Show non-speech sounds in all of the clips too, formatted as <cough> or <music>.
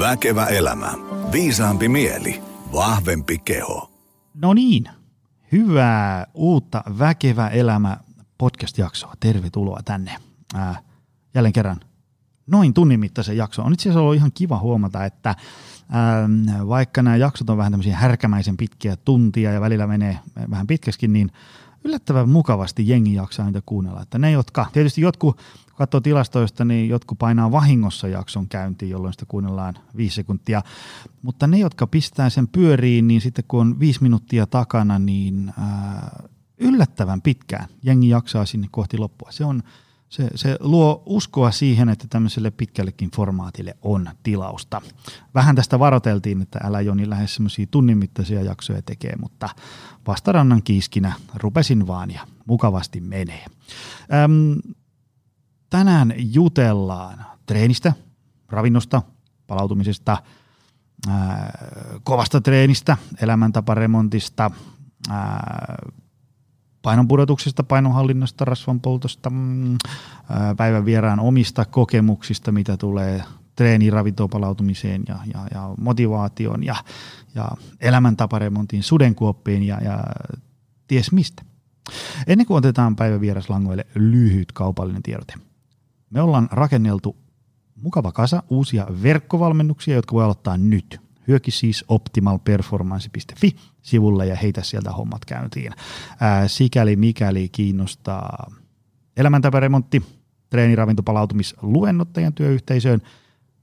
Väkevä elämä. Viisaampi mieli. Vahvempi keho. No niin, hyvää uutta Väkevä elämä podcast-jaksoa. Tervetuloa tänne. Ää, jälleen kerran noin tunnin mittaisen jakso. On itse asiassa ollut ihan kiva huomata, että ää, vaikka nämä jaksot on vähän tämmöisiä härkämäisen pitkiä tuntia ja välillä menee vähän pitkäskin, niin yllättävän mukavasti jengi jaksaa niitä kuunnella. Että ne, jotka, tietysti jotkut, kun katsoo tilastoista, niin jotkut painaa vahingossa jakson käyntiin, jolloin sitä kuunnellaan viisi sekuntia. Mutta ne, jotka pistää sen pyöriin, niin sitten kun on viisi minuuttia takana, niin ää, yllättävän pitkään jengi jaksaa sinne kohti loppua. Se on, se, se luo uskoa siihen, että tämmöiselle pitkällekin formaatille on tilausta. Vähän tästä varoteltiin, että älä Joni lähde semmoisia tunnin mittaisia jaksoja tekee, mutta vastarannan kiiskinä rupesin vaan ja mukavasti menee. Öm, tänään jutellaan treenistä, ravinnosta, palautumisesta, ää, kovasta treenistä, elämäntaparemontista, ää, painonpudotuksesta, painonhallinnasta, rasvanpoltosta, mm, päivän vieraan omista kokemuksista, mitä tulee treeniravintoon palautumiseen ja, ja, ja motivaation ja, ja elämäntaparemontin, sudenkuoppiin ja, ja ties mistä. Ennen kuin otetaan päivän vieraslangoille lyhyt kaupallinen tiedote. Me ollaan rakenneltu mukava kasa uusia verkkovalmennuksia, jotka voi aloittaa nyt – hyöki siis optimalperformance.fi sivulle ja heitä sieltä hommat käyntiin. Ää, sikäli mikäli kiinnostaa elämäntaparemontti, treeniravintopalautumisluennottajan työyhteisöön,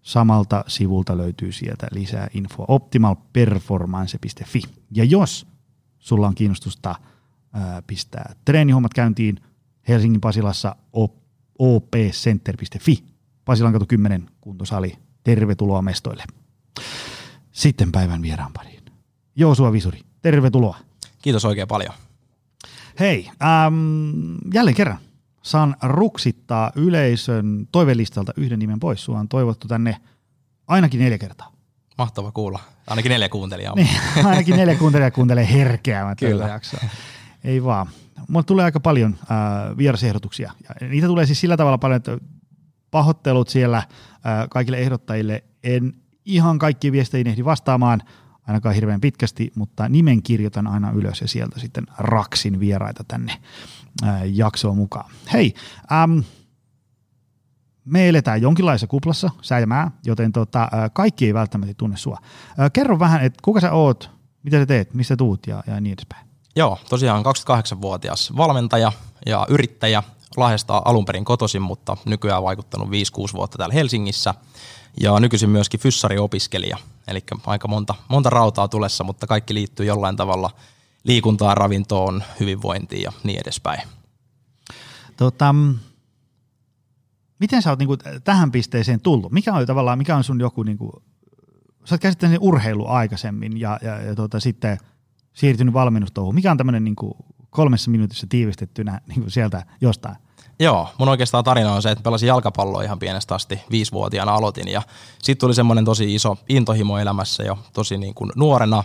samalta sivulta löytyy sieltä lisää infoa optimalperformance.fi. Ja jos sulla on kiinnostusta ää, pistää treenihommat käyntiin Helsingin Pasilassa opcenter.fi, Pasilan 10 kuntosali, tervetuloa mestoille. Sitten päivän vieraan pariin. Joosua Visuri, tervetuloa. Kiitos oikein paljon. Hei, ähm, jälleen kerran saan ruksittaa yleisön toivelistalta yhden nimen pois. Sua on toivottu tänne ainakin neljä kertaa. Mahtava kuulla. Ainakin neljä kuuntelijaa. Niin, ainakin neljä kuuntelijaa kuuntelee herkeämään tällä jaksoa. Ei vaan. Mulle tulee aika paljon äh, vierasehdotuksia. Ja niitä tulee siis sillä tavalla paljon, että pahoittelut siellä äh, kaikille ehdottajille. En ihan kaikki viesteihin ehdi vastaamaan, ainakaan hirveän pitkästi, mutta nimen kirjoitan aina ylös ja sieltä sitten raksin vieraita tänne jaksoon mukaan. Hei, äm, me eletään jonkinlaisessa kuplassa, sä ja mä, joten tota, kaikki ei välttämättä tunne sua. Kerro vähän, että kuka sä oot, mitä sä teet, mistä tuut ja, ja niin edespäin. Joo, tosiaan 28-vuotias valmentaja ja yrittäjä, Lahdesta alun perin kotoisin, mutta nykyään vaikuttanut 5-6 vuotta täällä Helsingissä – ja nykyisin myöskin fyssariopiskelija, eli aika monta, monta rautaa tulessa, mutta kaikki liittyy jollain tavalla liikuntaan, ravintoon, hyvinvointiin ja niin edespäin. Tota, miten sä oot niinku tähän pisteeseen tullut? Mikä on tavallaan, mikä on sun joku, niinku, sä oot käsittänyt urheilu aikaisemmin ja, ja, ja tota, sitten siirtynyt valmennustouhuun. Mikä on tämmöinen niinku kolmessa minuutissa tiivistettynä niinku sieltä jostain? Joo, mun oikeastaan tarina on se, että pelasin jalkapalloa ihan pienestä asti, viisivuotiaana aloitin ja sitten tuli semmoinen tosi iso intohimo elämässä jo tosi niin kuin nuorena.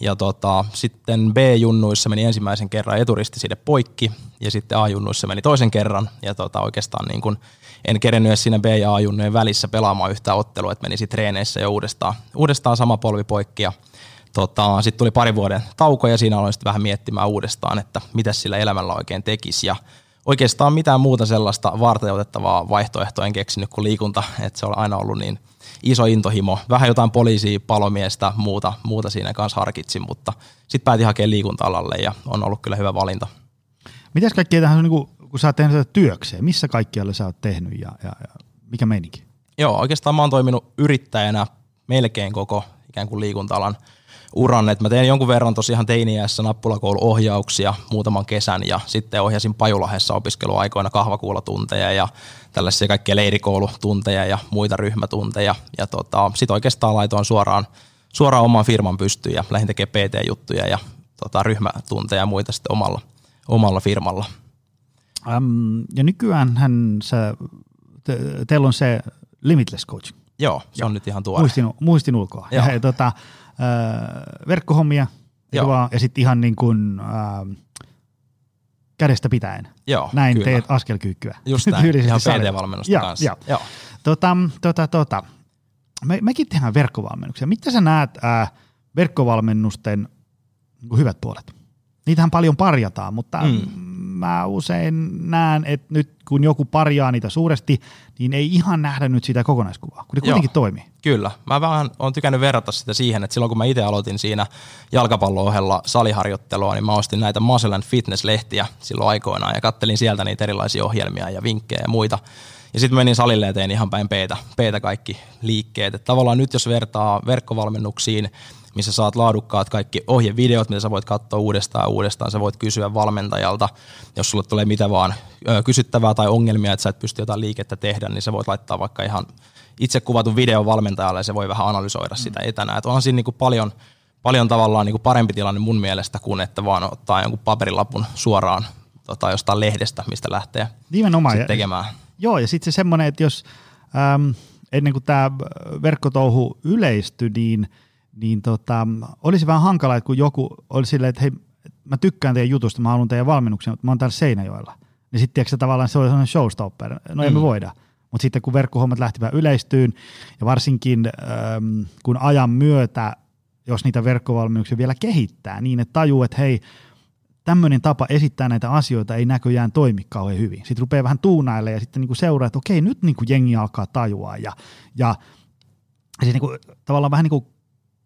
Ja tota, sitten B-junnuissa meni ensimmäisen kerran eturisti sinne poikki ja sitten A-junnuissa meni toisen kerran. Ja tota, oikeastaan niin kuin en kerennyt edes siinä B- ja A-junnujen välissä pelaamaan yhtä ottelua, että meni sitten treeneissä jo uudestaan, uudestaan sama polvi poikki. Ja tota, sitten tuli pari vuoden tauko ja siinä aloin sitten vähän miettimään uudestaan, että mitä sillä elämällä oikein tekisi. Ja oikeastaan mitään muuta sellaista varteutettavaa vaihtoehtoa en keksinyt kuin liikunta, että se on aina ollut niin iso intohimo. Vähän jotain poliisia, palomiestä, muuta, muuta siinä kanssa harkitsin, mutta sitten päätin hakea liikunta-alalle ja on ollut kyllä hyvä valinta. Mitäs kaikkea tähän, niin kun sä oot tehnyt tätä työkseen, missä kaikkialle sä oot tehnyt ja, ja, ja mikä meininki? Joo, oikeastaan mä oon toiminut yrittäjänä melkein koko ikään kuin liikunta-alan uran. Et mä tein jonkun verran tosiaan teiniässä nappulakouluohjauksia muutaman kesän ja sitten ohjasin Pajulahessa opiskeluaikoina kahvakuulatunteja ja tällaisia kaikkia leirikoulutunteja ja muita ryhmätunteja. Ja tota, sitten oikeastaan laitoin suoraan, suoraan oman firman pystyyn ja lähdin tekemään PT-juttuja ja tota, ryhmätunteja ja muita sitten omalla, omalla firmalla. Um, ja nykyään hän, sä, te, teillä on se Limitless Coaching. Joo, se on nyt ihan tuore. Muistin, muistin ulkoa. Ja, hei, tota, verkkohommia vaan, ja sitten ihan niin kuin, äh, kädestä pitäen. Joo, Näin kyllä. teet askelkyykkyä. Just <laughs> näin, ihan PT-valmennusta ja, kanssa. Ja. Joo. Tota, tota, tota. me, mekin tehdään verkkovalmennuksia. Mitä sä näet ää, verkkovalmennusten niin hyvät puolet? Niitähän paljon parjataan, mutta mm. Mä usein näen, että nyt kun joku parjaa niitä suuresti, niin ei ihan nähdä nyt sitä kokonaiskuvaa, kun ne kuitenkin Joo, toimii. Kyllä. Mä vähän on tykännyt verrata sitä siihen, että silloin kun mä itse aloitin siinä jalkapallo-ohella saliharjoittelua, niin mä ostin näitä Muscle and Fitness-lehtiä silloin aikoinaan ja kattelin sieltä niitä erilaisia ohjelmia ja vinkkejä ja muita. Ja sitten menin salille ja tein ihan päin peitä, peitä kaikki liikkeet. Et tavallaan nyt jos vertaa verkkovalmennuksiin, missä saat laadukkaat kaikki ohjevideot, mitä sä voit katsoa uudestaan ja uudestaan. Sä voit kysyä valmentajalta, jos sulle tulee mitä vaan kysyttävää tai ongelmia, että sä et pysty jotain liikettä tehdä, niin sä voit laittaa vaikka ihan itse kuvatun videon valmentajalle ja se voi vähän analysoida mm. sitä etänä. Et onhan siinä niin kuin paljon, paljon tavallaan niin kuin parempi tilanne mun mielestä kuin että vaan ottaa jonkun paperilapun suoraan tota, jostain lehdestä, mistä lähtee Nimenomaan. tekemään. Joo, ja sitten se semmoinen, että jos äm, ennen kuin tämä verkkotouhu yleistyi, niin, niin tota, olisi vähän hankala, että kun joku oli silleen, että hei, mä tykkään teidän jutusta, mä haluan teidän valmennuksen, mutta mä oon täällä Seinäjoella. Niin sitten tiedätkö, tavallaan se oli sellainen showstopper. No mm. ei me voida. Mutta sitten kun verkkohommat lähtivät yleistyyn, ja varsinkin äm, kun ajan myötä, jos niitä verkkovalmennuksia vielä kehittää niin, että tajuu, että hei, tämmöinen tapa esittää näitä asioita ei näköjään toimi kauhean hyvin. Sitten rupeaa vähän tuunailemaan ja sitten niin kuin seuraa, että okei, nyt niin kuin jengi alkaa tajua ja, ja siis niin kuin, tavallaan vähän niin kuin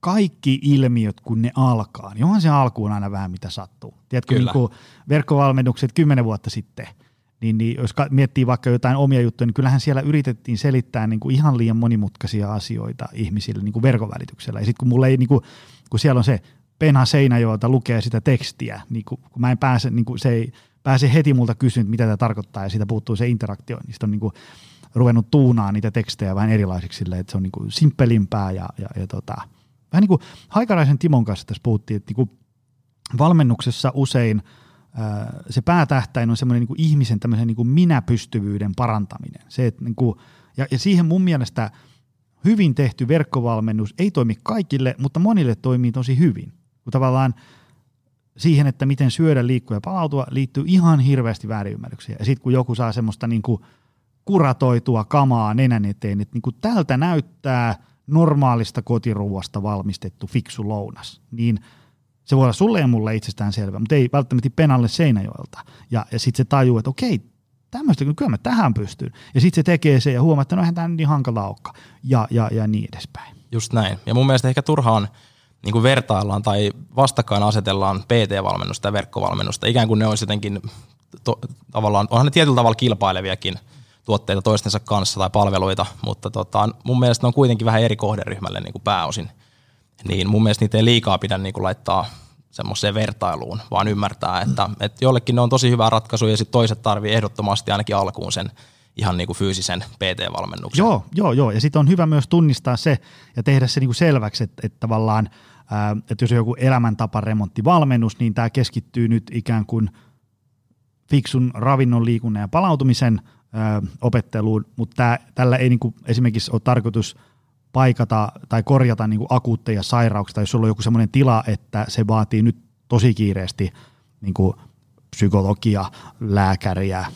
kaikki ilmiöt, kun ne alkaa, niin onhan se alkuun aina vähän mitä sattuu. Tiedätkö, Kyllä. niin kuin verkkovalmennukset kymmenen vuotta sitten, niin, niin jos miettii vaikka jotain omia juttuja, niin kyllähän siellä yritettiin selittää niin kuin ihan liian monimutkaisia asioita ihmisille niin kuin verkon välityksellä. Ja sitten kun mulla ei, niin kuin, kun siellä on se penha Seinäjoelta lukee sitä tekstiä, niin kun, kun mä en pääse, niin kun se ei pääse heti multa kysynyt, mitä tämä tarkoittaa, ja siitä puuttuu se interaktio, niin sitten on niin kuin ruvennut tuunaa niitä tekstejä vähän erilaisiksi silleen, että se on niin kuin simppelimpää ja, ja, ja tota, vähän niin kuin Haikaraisen Timon kanssa tässä puhuttiin, että niin kuin valmennuksessa usein se päätähtäin on semmoinen niin ihmisen tämmöisen niin kuin minäpystyvyyden parantaminen. Se, että niin kuin, ja, ja siihen mun mielestä hyvin tehty verkkovalmennus ei toimi kaikille, mutta monille toimii tosi hyvin kun tavallaan siihen, että miten syödä, liikkua ja palautua, liittyy ihan hirveästi väärinymmärryksiä. Ja sitten kun joku saa semmoista niin kuin kuratoitua kamaa nenän eteen, että niin kuin tältä näyttää normaalista kotiruuasta valmistettu fiksu lounas, niin se voi olla sulle ja mulle itsestään selvä, mutta ei välttämättä penalle Seinäjoelta. Ja, ja sitten se tajuu, että okei, tämmöistä, kyllä mä tähän pystyn. Ja sitten se tekee se ja huomaa, että no eihän tämä niin hankala olekaan. Ja, ja, ja niin edespäin. Just näin. Ja mun mielestä ehkä turhaan niin kuin vertaillaan tai vastakkain asetellaan PT-valmennusta ja verkkovalmennusta. Ikään kuin ne olisi jotenkin to, tavallaan, onhan ne tietyllä tavalla kilpaileviakin tuotteita toistensa kanssa tai palveluita, mutta tota, mun mielestä ne on kuitenkin vähän eri kohderyhmälle niin kuin pääosin. Niin mun mielestä niitä ei liikaa pidä niin kuin laittaa semmoiseen vertailuun, vaan ymmärtää, että, että jollekin ne on tosi hyvä ratkaisu ja sitten toiset tarvii ehdottomasti ainakin alkuun sen ihan niin kuin fyysisen PT-valmennuksen. Joo, joo, joo. Ja sitten on hyvä myös tunnistaa se ja tehdä se niin kuin selväksi, että, että tavallaan – että jos on joku elämäntaparemonttivalmennus, niin tämä keskittyy nyt ikään kuin fiksun ravinnon, liikunnan ja palautumisen opetteluun, mutta tää, tällä ei niinku esimerkiksi ole tarkoitus paikata tai korjata niinku akuutteja sairauksia, tai jos sulla on joku sellainen tila, että se vaatii nyt tosi kiireesti niinku psykologia, lääkäriä,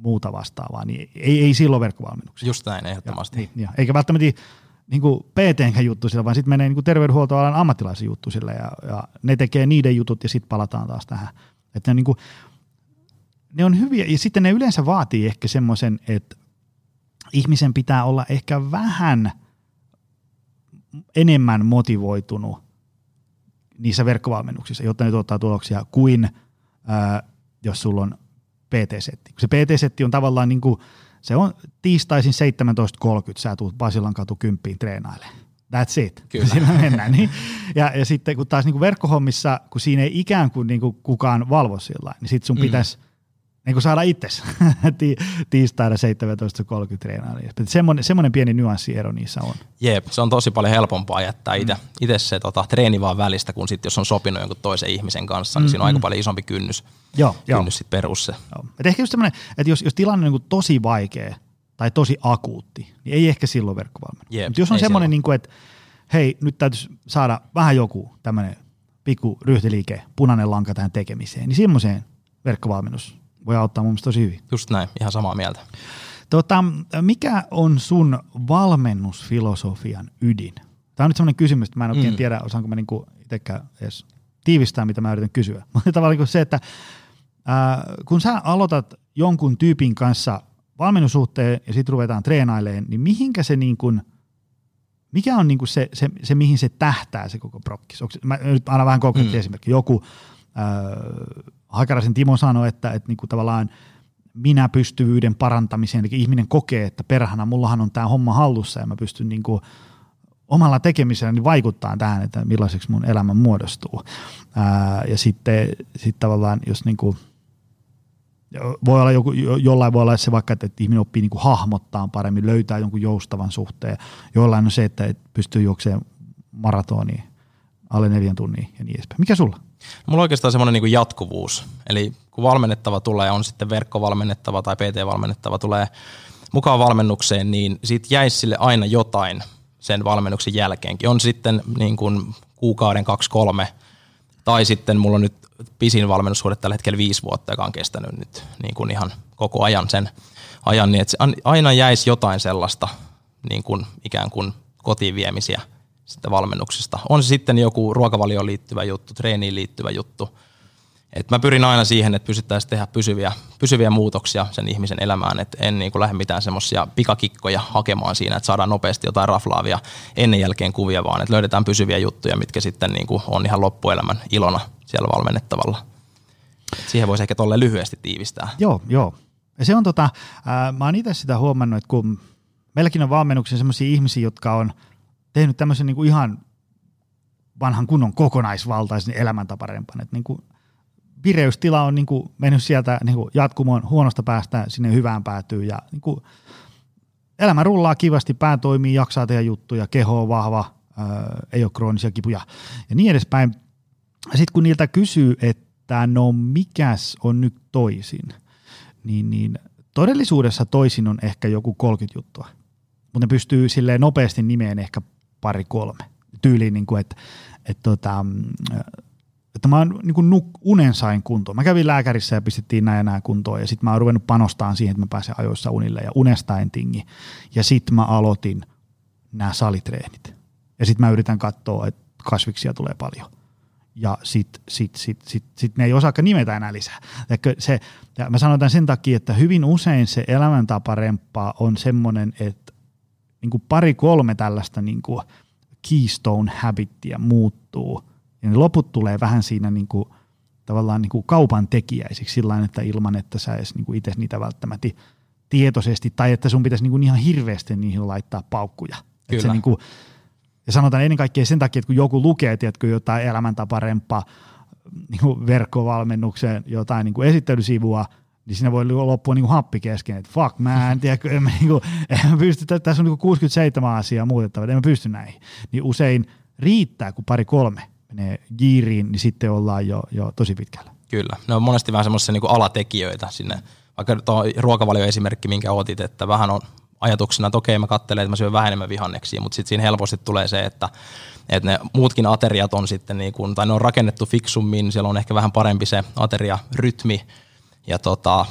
muuta vastaavaa, niin ei, ei silloin verkkovalmennuksia. Just näin, ehdottomasti. Ja, niin, ja, eikä välttämättä niin kuin pt juttu sillä, vaan sitten menee niin kuin terveydenhuoltoalan ammattilaisen juttu sille ja, ja ne tekee niiden jutut ja sitten palataan taas tähän. Että niin kuin, ne on hyviä ja sitten ne yleensä vaatii ehkä semmoisen, että ihmisen pitää olla ehkä vähän enemmän motivoitunut niissä verkkovalmennuksissa, jotta ne tuottaa tuloksia, kuin ää, jos sulla on PT-setti. Se PT-setti on tavallaan niin kuin, se on tiistaisin 17.30, sä tuut Basilan katu kymppiin treenailemaan. That's it. <laughs> Kyllä. Siinä mennään. Niin. Ja, ja sitten kun taas niin kuin verkkohommissa, kun siinä ei ikään kuin, niin kuin kukaan valvo sillä niin sitten sun mm. pitäisi niin kuin saada itse <laughs> ti, tiistaina 17.30 treenailemaan. Semmoinen, semmoinen pieni nyanssiero niissä on. Jep, se on tosi paljon helpompaa jättää itse, mm. itse se tota, treeni vaan välistä, kun sit, jos on sopinut jonkun toisen ihmisen kanssa, niin mm, siinä on aika mm. paljon isompi kynnys, joo, kynnys sit perussa. Joo. Et ehkä just semmoinen, että jos, jos tilanne on niin tosi vaikea tai tosi akuutti, niin ei ehkä silloin verkkovalmennus. Mutta jos on semmoinen, niin kuin, että hei, nyt täytyisi saada vähän joku tämmöinen pikku ryhtiliike, punainen lanka tähän tekemiseen, niin semmoiseen verkkovalmennus voi auttaa mun mielestä tosi hyvin. Just näin, ihan samaa mieltä. Tota, mikä on sun valmennusfilosofian ydin? Tämä on nyt sellainen kysymys, että mä en oikein mm. tiedä, osaanko mä niinku itsekään edes tiivistää, mitä mä yritän kysyä. <laughs> Mutta tavallaan se, että ää, kun sä aloitat jonkun tyypin kanssa valmennussuhteen ja sitten ruvetaan treenailemaan, niin mihinkä se niin kuin, mikä on niin kuin se, se, se, mihin se tähtää se koko prokkis? Onko, mä nyt annan vähän konkreettinen mm. esimerkki. Joku Hakarasen Timo sanoi, että, että niin kuin tavallaan minä pystyvyyden parantamiseen, eli ihminen kokee, että perhana, mullahan on tämä homma hallussa ja mä pystyn niin kuin omalla tekemiselläni vaikuttaa tähän, että millaiseksi mun elämä muodostuu. Ää, ja sitten sit tavallaan, jos niin kuin, voi olla joku, jollain voi olla se vaikka, että, että ihminen oppii niin kuin hahmottaa paremmin, löytää jonkun joustavan suhteen. Jollain on se, että pystyy juoksemaan maratoniin alle neljän tunnin ja niin edespäin. Mikä sulla? Mulla on oikeastaan semmoinen niin jatkuvuus. Eli kun valmennettava tulee, on sitten verkkovalmennettava tai PT-valmennettava tulee mukaan valmennukseen, niin siitä jäisi sille aina jotain sen valmennuksen jälkeenkin. On sitten niin kuin kuukauden, kaksi, kolme, tai sitten mulla on nyt pisin valmennussuhde tällä hetkellä viisi vuotta, joka on kestänyt nyt niin kuin ihan koko ajan sen ajan, niin että aina jäisi jotain sellaista niin kuin ikään kuin kotiin viemisiä sitä valmennuksesta. On se sitten joku ruokavalioon liittyvä juttu, treeniin liittyvä juttu. Et mä pyrin aina siihen, että pystyttäisiin tehdä pysyviä, pysyviä muutoksia sen ihmisen elämään, että en niin kuin lähde mitään semmoisia pikakikkoja hakemaan siinä, että saadaan nopeasti jotain raflaavia ennen jälkeen kuvia, vaan että löydetään pysyviä juttuja, mitkä sitten niin kuin on ihan loppuelämän ilona siellä valmennettavalla. Et siihen voisi ehkä tolle lyhyesti tiivistää. Joo, joo. Ja se on tota, äh, mä oon itse sitä huomannut, että kun meilläkin on valmennuksia sellaisia ihmisiä, jotka on – tehnyt tämmöisen niin kuin ihan vanhan kunnon kokonaisvaltaisen elämäntaparempan. Että niin kuin vireystila on niin kuin mennyt sieltä niin kuin jatkumoon huonosta päästä sinne hyvään päätyy ja niin kuin elämä rullaa kivasti, pää toimii, jaksaa tehdä juttuja, keho on vahva, ää, ei ole kroonisia kipuja ja niin edespäin. Sitten kun niiltä kysyy, että no mikäs on nyt toisin, niin, niin todellisuudessa toisin on ehkä joku 30 juttua, mutta ne pystyy silleen nopeasti nimeen ehkä pari kolme. Tyyliin, niin kuin, että, että, tota, että mä niin kuin nuk, unen sain kuntoon. Mä kävin lääkärissä ja pistettiin näin ja näin kuntoon ja sitten mä oon ruvennut panostamaan siihen, että mä pääsen ajoissa unille ja unesta en tingi. Ja sitten mä aloitin nämä salitreenit. Ja sitten mä yritän katsoa, että kasviksia tulee paljon. Ja sitten sit, sit, sit, sit ne ei osaakaan nimetä enää lisää. Se, ja mä sanon tämän sen takia, että hyvin usein se elämäntaparempaa on semmoinen, että niin kuin pari kolme tällaista niin kuin keystone habittia muuttuu, ja ne loput tulee vähän siinä niin kuin, tavallaan niin kuin kaupan tekijäisiksi sillä että ilman, että sä edes niin itse niitä välttämättä tietoisesti, tai että sun pitäisi niin kuin ihan hirveästi niihin laittaa paukkuja. Kyllä. se niin kuin, ja sanotaan ennen kaikkea sen takia, että kun joku lukee tiedätkö, jotain elämäntaparempaa niin verkkovalmennukseen jotain niin kuin esittelysivua – niin siinä voi loppua niin kuin happi kesken, että fuck man, tiedätkö, en mä, niin kuin, <laughs> en mä pysty, tässä on niin kuin 67 asiaa muutettava, en mä pysty näihin. Niin usein riittää, kun pari kolme menee giiriin, niin sitten ollaan jo, jo tosi pitkällä. Kyllä, ne on monesti vähän semmoisia niin alatekijöitä sinne, vaikka tuo ruokavalioesimerkki, minkä otit, että vähän on ajatuksena, että okei mä katselen, että mä syön vähän enemmän vihanneksia, mutta sitten siinä helposti tulee se, että, että ne muutkin ateriat on sitten, niin kuin, tai ne on rakennettu fiksummin, siellä on ehkä vähän parempi se ateriarytmi, ja tota,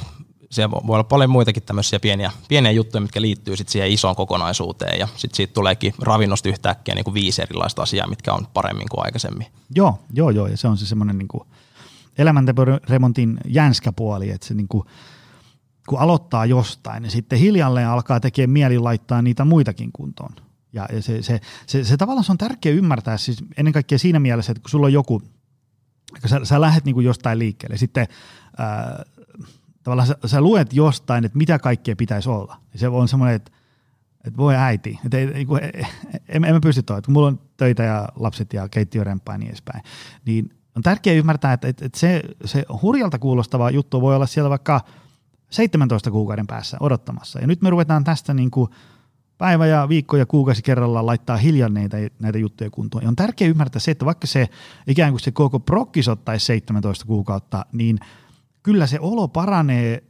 se voi olla paljon muitakin tämmöisiä pieniä, pieniä juttuja, mitkä liittyy sit siihen isoon kokonaisuuteen ja sitten siitä tuleekin ravinnosta yhtäkkiä niin kuin viisi erilaista asiaa, mitkä on paremmin kuin aikaisemmin. Joo, joo, joo ja se on se semmoinen niin kuin jänskä puoli, että se niin kuin, kun aloittaa jostain, niin sitten hiljalleen alkaa tekemään mieli laittaa niitä muitakin kuntoon. Ja, ja se, se, se, se, tavallaan se on tärkeä ymmärtää siis ennen kaikkea siinä mielessä, että kun sulla on joku, sä, sä lähdet niin kuin jostain liikkeelle, sitten ää, tavallaan sä, sä luet jostain, että mitä kaikkea pitäisi olla. Se on semmoinen, että, että voi äiti, että ei, ei, ei, en, en mä pysty toi, kun mulla on töitä ja lapset ja keittiörempää ja niin edespäin. Niin on tärkeää ymmärtää, että, että, että se, se hurjalta kuulostava juttu voi olla siellä vaikka 17 kuukauden päässä odottamassa. Ja nyt me ruvetaan tästä niin kuin päivä ja viikko ja kuukausi kerrallaan laittaa hiljan näitä, näitä juttuja kuntoon. Ja on tärkeää ymmärtää se, että vaikka se ikään kuin se koko prokkis ottaisi 17 kuukautta, niin – kyllä se olo paranee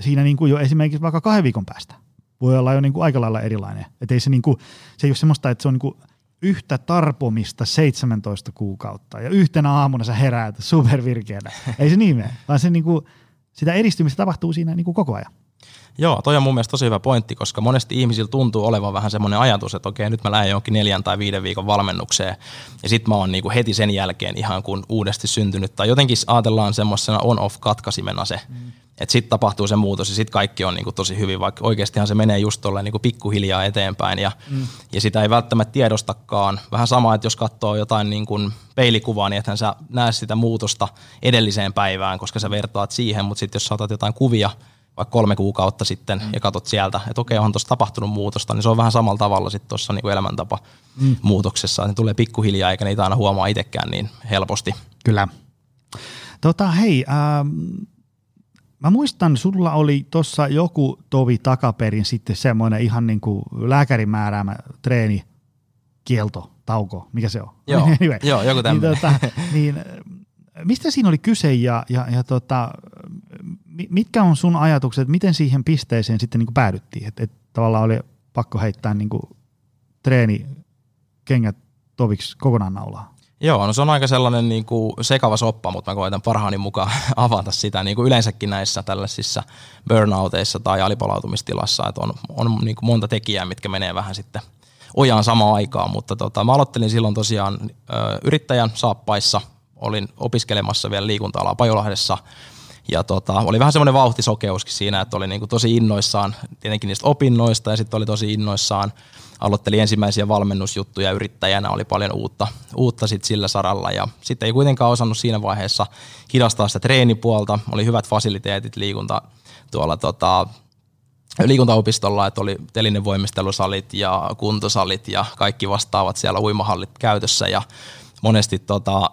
siinä niin kuin jo esimerkiksi vaikka kahden viikon päästä. Voi olla jo niin kuin aika lailla erilainen. Et ei se, niin kuin, se ei ole semmoista, että se on niin kuin yhtä tarpomista 17 kuukautta ja yhtenä aamuna sä heräät supervirkeänä. ei se niin mene, vaan se niin kuin, sitä edistymistä tapahtuu siinä niin kuin koko ajan. Joo, toi on mun mielestä tosi hyvä pointti, koska monesti ihmisillä tuntuu olevan vähän semmoinen ajatus, että okei, nyt mä lähden jonkin neljän tai viiden viikon valmennukseen, ja sitten mä oon niinku heti sen jälkeen ihan kuin uudesti syntynyt, tai jotenkin ajatellaan semmoisena on-off-katkaisimena se, mm. että sitten tapahtuu se muutos, ja sitten kaikki on niinku tosi hyvin, vaikka oikeastihan se menee just tolleen niinku pikkuhiljaa eteenpäin, ja, mm. ja sitä ei välttämättä tiedostakaan. Vähän sama, että jos katsoo jotain niinku peilikuvaa, niin ethän sä näe sitä muutosta edelliseen päivään, koska sä vertaat siihen, mutta sitten jos saatat jotain kuvia, vaikka kolme kuukautta sitten mm. ja katsot sieltä, että okei, onhan tuossa tapahtunut muutosta, niin se on vähän samalla tavalla sitten tuossa niin elämäntapa mm. muutoksessa. Ne tulee pikkuhiljaa eikä niitä aina huomaa itsekään niin helposti. Kyllä. Tota, hei, ähm, mä muistan, sulla oli tuossa joku tovi takaperin sitten semmoinen ihan niin kuin lääkärin määräämä treeni, kielto, tauko, mikä se on? <laughs> Joo, anyway. joo joku tämmöinen. Niin, tota, niin, mistä siinä oli kyse ja, ja, ja tota, mitkä on sun ajatukset, miten siihen pisteeseen sitten niin kuin päädyttiin, että et tavallaan oli pakko heittää niin kuin treeni kengät toviksi kokonaan naulaa? Joo, no se on aika sellainen niin kuin sekava soppa, mutta mä koitan parhaani mukaan <laughs> avata sitä niin kuin yleensäkin näissä tällaisissa burnouteissa tai alipalautumistilassa, että on, on niin kuin monta tekijää, mitkä menee vähän sitten ojaan samaan aikaan, mutta tota, mä aloittelin silloin tosiaan ö, yrittäjän saappaissa, olin opiskelemassa vielä liikunta-alaa Pajolahdessa – ja tota, oli vähän semmoinen vauhtisokeuskin siinä, että oli niinku tosi innoissaan tietenkin niistä opinnoista ja sitten oli tosi innoissaan. Aloitteli ensimmäisiä valmennusjuttuja yrittäjänä, oli paljon uutta, uutta sit sillä saralla ja sitten ei kuitenkaan osannut siinä vaiheessa hidastaa sitä treenipuolta. Oli hyvät fasiliteetit liikunta tuolla tota, liikuntaopistolla, että oli telinen voimistelusalit ja kuntosalit ja kaikki vastaavat siellä uimahallit käytössä ja monesti tota,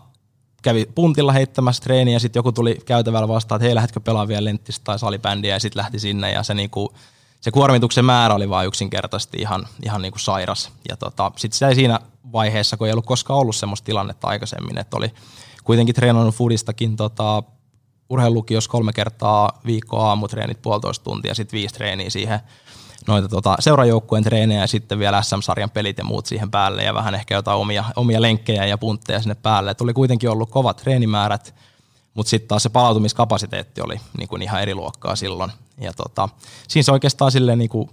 kävi puntilla heittämässä treeniä ja sitten joku tuli käytävällä vastaan, että hei lähdetkö pelaamaan vielä lenttistä tai salibändiä ja sitten lähti sinne ja se niinku, se kuormituksen määrä oli vain yksinkertaisesti ihan, ihan niinku sairas. Ja tota, sitten se ei siinä vaiheessa, kun ei ollut koskaan ollut semmoista tilannetta aikaisemmin, että oli kuitenkin treenannut foodistakin tota, urheilulukiossa kolme kertaa viikkoa aamutreenit puolitoista tuntia sitten viisi treeniä siihen noita tota, seurajoukkueen treenejä ja sitten vielä SM-sarjan pelit ja muut siihen päälle ja vähän ehkä jotain omia, omia lenkkejä ja puntteja sinne päälle. Et oli kuitenkin ollut kovat treenimäärät, mutta sitten taas se palautumiskapasiteetti oli niin kuin ihan eri luokkaa silloin. Ja tota, siinä se oikeastaan silleen niin kuin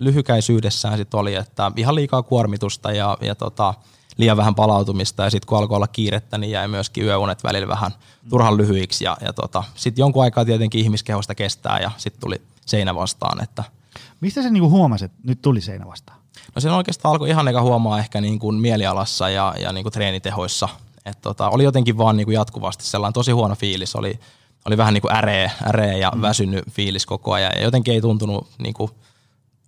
lyhykäisyydessään sit oli, että ihan liikaa kuormitusta ja, ja tota, liian vähän palautumista ja sitten kun alkoi olla kiirettä, niin jäi myöskin yöunet välillä vähän turhan lyhyiksi ja, ja tota, sitten jonkun aikaa tietenkin ihmiskehosta kestää ja sitten tuli seinä vastaan, että – Mistä se niinku huomasi, että nyt tuli seinä vastaan? No se oikeastaan alkoi ihan eka huomaa ehkä niin kuin mielialassa ja, ja niin kuin treenitehoissa. Et tota, oli jotenkin vaan niin kuin jatkuvasti sellainen tosi huono fiilis. Oli, oli vähän niin kuin äreä, äreä ja mm. väsynyt fiilis koko ajan. Ja jotenkin ei tuntunut niin kuin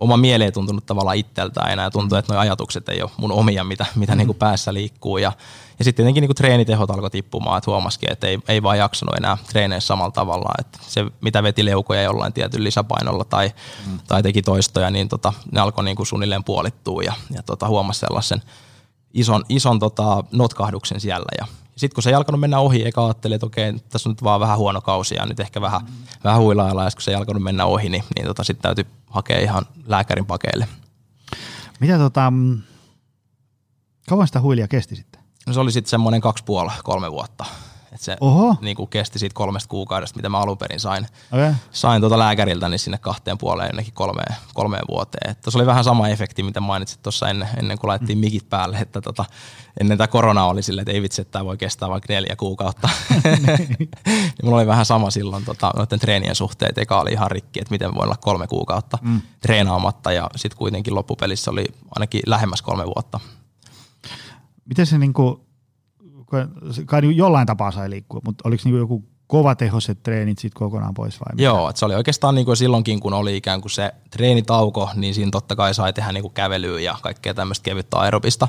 oma mieli ei tuntunut tavallaan itseltään enää. Tuntui, että nuo ajatukset ei ole mun omia, mitä, mitä mm. niin kuin päässä liikkuu. Ja, ja sitten tietenkin niin kuin treenitehot alkoi tippumaan, että huomasikin, että ei, ei vaan jaksanut enää treeneissä samalla tavalla. Että se, mitä veti leukoja jollain tietyn lisäpainolla tai, mm. tai teki toistoja, niin tota, ne alkoi niin kuin suunnilleen puolittua ja, ja tota, huomasi sellaisen ison, ison tota, notkahduksen siellä. Ja, sitten kun se ei alkanut mennä ohi, eikä ajatteli, että okei, tässä on nyt vaan vähän huono kausi ja nyt ehkä vähän, mm. vähän huilailla, ja kun se ei alkanut mennä ohi, niin, niin tota, sitten täytyy hakea ihan lääkärin pakeille. Mitä tota, mm, kauan sitä huilia kesti sitten? No se oli sitten semmoinen kaksi puoli, kolme vuotta. Et se Oho. Niin kuin kesti siitä kolmesta kuukaudesta, mitä mä alun perin sain, okay. sain tuota lääkäriltä niin sinne kahteen puoleen jonnekin kolmeen, kolmeen vuoteen. se oli vähän sama efekti, mitä mainitsit tuossa ennen, ennen kuin laitettiin mm. mikit päälle, että tota, ennen tätä korona oli silleen, että ei vitsi, että tämä voi kestää vaikka neljä kuukautta. <laughs> niin mulla oli vähän sama silloin tota, noiden treenien suhteet, eka oli ihan rikki, että miten voi olla kolme kuukautta mm. treenaamatta ja sitten kuitenkin loppupelissä oli ainakin lähemmäs kolme vuotta. Miten se niinku, kai niinku jollain tapaa sai liikkua, mutta oliko niinku joku kovatehoiset treenit sitten kokonaan pois vai mitä? Joo, että se oli oikeastaan niin kuin silloinkin, kun oli ikään kuin se treenitauko, niin siinä totta kai sai tehdä niin kuin kävelyä ja kaikkea tämmöistä kevyttä aerobista.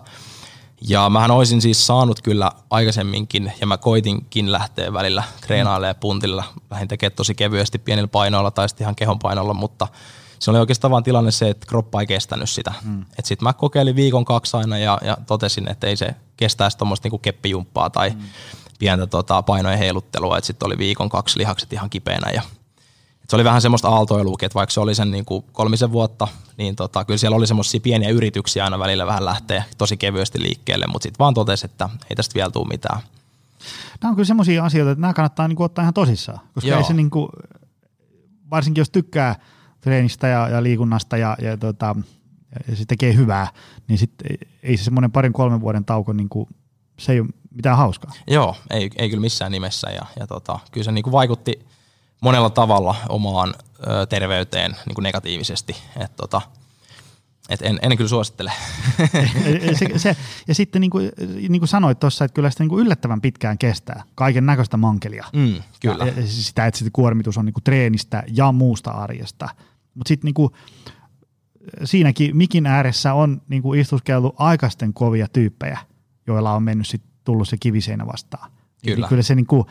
Ja mähän olisin siis saanut kyllä aikaisemminkin, ja mä koitinkin lähteä välillä treenailemaan puntilla, lähdin tekemään tosi kevyesti pienillä painoilla tai sitten ihan kehon painoilla, mutta se oli oikeastaan vaan tilanne se, että kroppa ei kestänyt sitä. Mm. Sitten mä kokeilin viikon kaksi aina ja, ja totesin, että ei se kestäisi tuommoista niinku keppijumppaa tai mm. pientä tota, painojen heiluttelua, että sitten oli viikon kaksi lihakset ihan kipeänä ja se oli vähän semmoista aaltoilua, että vaikka se oli sen niin kuin kolmisen vuotta, niin tota, kyllä siellä oli semmoisia pieniä yrityksiä aina välillä vähän lähteä tosi kevyesti liikkeelle, mutta sitten vaan totesi, että ei tästä vielä tule mitään. Nämä on kyllä semmoisia asioita, että nämä kannattaa niin kuin ottaa ihan tosissaan, koska Joo. ei se niin kuin, varsinkin jos tykkää treenistä ja, ja liikunnasta ja, ja, tota, ja se tekee hyvää, niin sit ei se semmoinen parin kolmen vuoden tauko, niin kuin, se ei ole mitään hauskaa. Joo, ei, ei kyllä missään nimessä ja, ja tota, kyllä se niin kuin vaikutti monella tavalla omaan ö, terveyteen niin kuin negatiivisesti. Et, tota, et en, en kyllä suosittele. se, se, ja sitten niin kuin, niin kuin sanoit tuossa, että kyllä sitä niin kuin yllättävän pitkään kestää kaiken näköistä mankelia. Mm, kyllä. Ja, ja sitä, että sitten kuormitus on niin kuin treenistä ja muusta arjesta. Mutta sitten niin kuin, siinäkin mikin ääressä on niin kuin istuskeltu aikaisten kovia tyyppejä, joilla on mennyt sit, tullut se kiviseinä vastaan. Kyllä. Eli kyllä se niin kuin,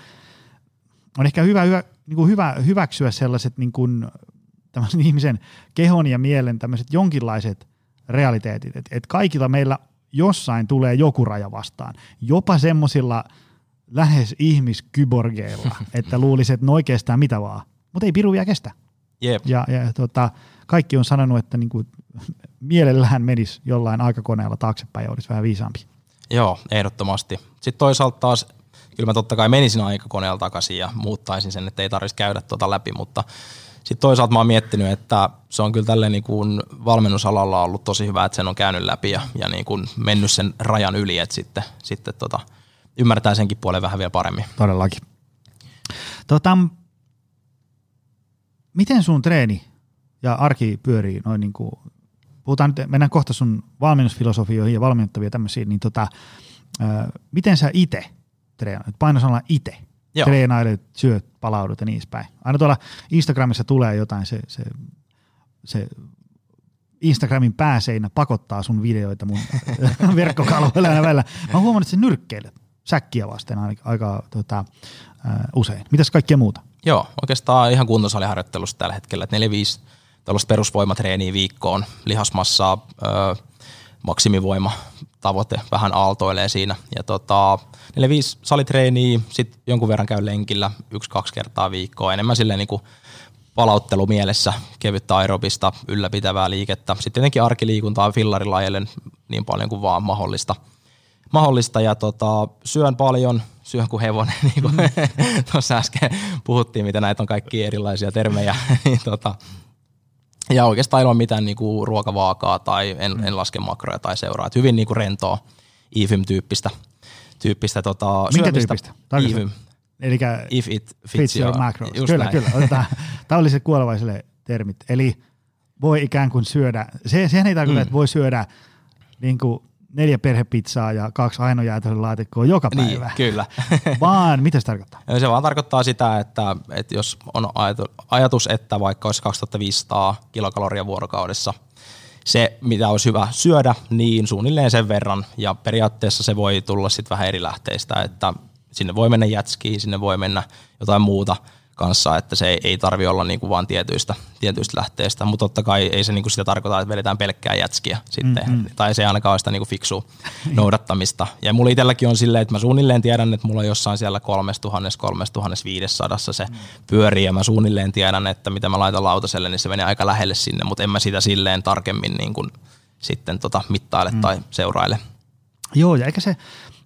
on ehkä hyvä, hyvä, niin kuin hyvä hyväksyä sellaiset niin kuin, <laughs> ihmisen kehon ja mielen tämmöiset jonkinlaiset realiteetit, että et kaikilla meillä jossain tulee joku raja vastaan, jopa semmoisilla lähes ihmiskyborgeilla, <laughs> että luulisi, että ne oikeastaan mitä vaan, mutta ei piru vielä kestä. Jep. Ja, ja tota, kaikki on sanonut, että niinku, mielellään menisi jollain aikakoneella taaksepäin ja olisi vähän viisaampi. Joo, ehdottomasti. Sitten toisaalta taas, kyllä mä totta kai menisin aikakoneella takaisin ja muuttaisin sen, että ei tarvitsisi käydä tuota läpi, mutta sitten toisaalta mä oon miettinyt, että se on kyllä tälleen niin kuin valmennusalalla ollut tosi hyvä, että sen on käynyt läpi ja, ja niin kuin mennyt sen rajan yli, että sitten, sitten tota, ymmärtää senkin puolen vähän vielä paremmin. Todellakin. Tota, miten sun treeni ja arki pyörii noin niin kuin, puhutaan nyt, mennään kohta sun valmennusfilosofioihin ja valmennettavia tämmöisiin, niin tota, ää, miten sä itse treenaat, painosanalla itse Joo. treenailet, syöt, palaudut ja niin edespäin. Aina tuolla Instagramissa tulee jotain, se, se, se Instagramin pääseinä pakottaa sun videoita mun <laughs> verkkokalvoilla aina välillä. Mä oon huomannut, että se nyrkkeilet säkkiä vasten aika, aika tota, usein. Mitäs kaikkea muuta? Joo, oikeastaan ihan kuntosaliharjoittelussa tällä hetkellä, että 4-5 tällaista perusvoimatreeniä viikkoon, lihasmassaa, öö, maksimivoima, tavoite vähän aaltoilee siinä. Ja tota, 4-5 salitreeniä, sitten jonkun verran käy lenkillä yksi-kaksi kertaa viikkoa, enemmän silleen niin kuin palauttelu mielessä, kevyttä aerobista, ylläpitävää liikettä. Sitten tietenkin arkiliikuntaa fillarilla niin paljon kuin vaan mahdollista. Mahdollista ja tota, syön paljon, syön kuin hevonen, <laughs> niin kuin <laughs> tuossa äsken puhuttiin, mitä näitä on kaikki erilaisia termejä. <laughs> niin tota, ja oikeastaan ilman mitään niin kuin ruokavaakaa tai en, en laske makroja tai seuraa. Et hyvin niin kuin rentoa IFIM-tyyppistä tyyppistä tota, Minkä syömistä. tyyppistä? IFIM. Eli If it fits, fits your your- macros. just Kyllä, näin. kyllä. Otetaan. Tämä oli se kuolevaiselle termit. Eli voi ikään kuin syödä, se, sehän ei tarkoita, Mm. että voi syödä niin kuin neljä perhepizzaa ja kaksi ainoajäätelön laatikkoa joka Niin, päivä. kyllä. <laughs> Vaan mitä se tarkoittaa? Ja se vaan tarkoittaa sitä, että, että jos on ajatu- ajatus, että vaikka olisi 2500 kilokaloria vuorokaudessa, se mitä olisi hyvä syödä, niin suunnilleen sen verran. Ja periaatteessa se voi tulla sitten vähän eri lähteistä, että sinne voi mennä jätskiin, sinne voi mennä jotain muuta kanssa, että se ei, ei tarvi olla niinku vaan tietyistä, tietyistä lähteistä, mutta totta kai ei se niinku sitä tarkoita, että vedetään pelkkää jätskiä sitten, mm-hmm. tai se ei ainakaan ole sitä niinku fiksua <laughs> noudattamista. Ja mulla itselläkin on silleen, että mä suunnilleen tiedän, että mulla on jossain siellä 3000-3500 se pyörii, ja mä suunnilleen tiedän, että mitä mä laitan lautaselle, niin se menee aika lähelle sinne, mutta en mä sitä silleen tarkemmin niin kuin sitten tota mittaile mm. tai seuraile. Joo, ja eikä se,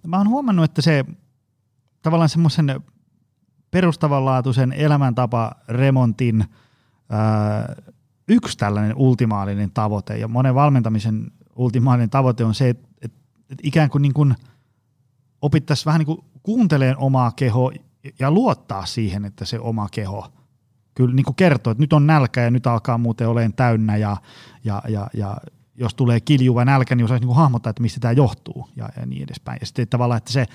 mä oon huomannut, että se tavallaan semmoisen perustavanlaatuisen elämäntapa remontin ää, yksi tällainen ultimaalinen tavoite ja monen valmentamisen ultimaalinen tavoite on se, että, että, että ikään kuin, niin kuin opittaisiin vähän niin kuin kuunteleen omaa kehoa ja luottaa siihen, että se oma keho kyllä niin kuin kertoo, että nyt on nälkä ja nyt alkaa muuten olemaan täynnä ja, ja, ja, ja jos tulee kiljuva nälkä, niin osaisi niin kuin hahmottaa, että mistä tämä johtuu ja, ja niin edespäin. Ja sitten tavallaan, että se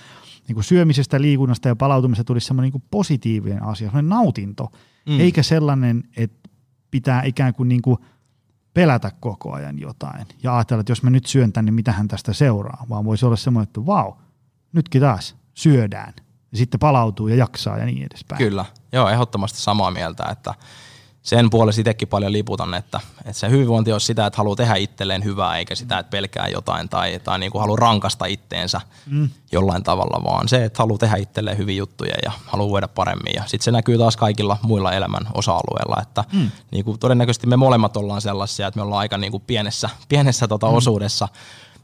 niin kuin syömisestä, liikunnasta ja palautumisesta tulisi semmoinen niin positiivinen asia, semmoinen nautinto, mm. eikä sellainen, että pitää ikään kuin, niin kuin pelätä koko ajan jotain ja ajatella, että jos mä nyt syön tänne, niin mitähän tästä seuraa, vaan voisi olla semmoinen, että vau, nytkin taas syödään ja sitten palautuu ja jaksaa ja niin edespäin. Kyllä, joo, ehdottomasti samaa mieltä, että sen puolesta itsekin paljon liputan, että, että se hyvinvointi on sitä, että haluaa tehdä itselleen hyvää, eikä sitä, että pelkää jotain tai, tai niin kuin haluaa rankasta itteensä mm. jollain tavalla, vaan se, että haluaa tehdä itselleen hyviä juttuja ja haluaa voida paremmin. Ja sitten se näkyy taas kaikilla muilla elämän osa-alueilla, että mm. niin kuin todennäköisesti me molemmat ollaan sellaisia, että me ollaan aika niin kuin pienessä, pienessä tota mm. osuudessa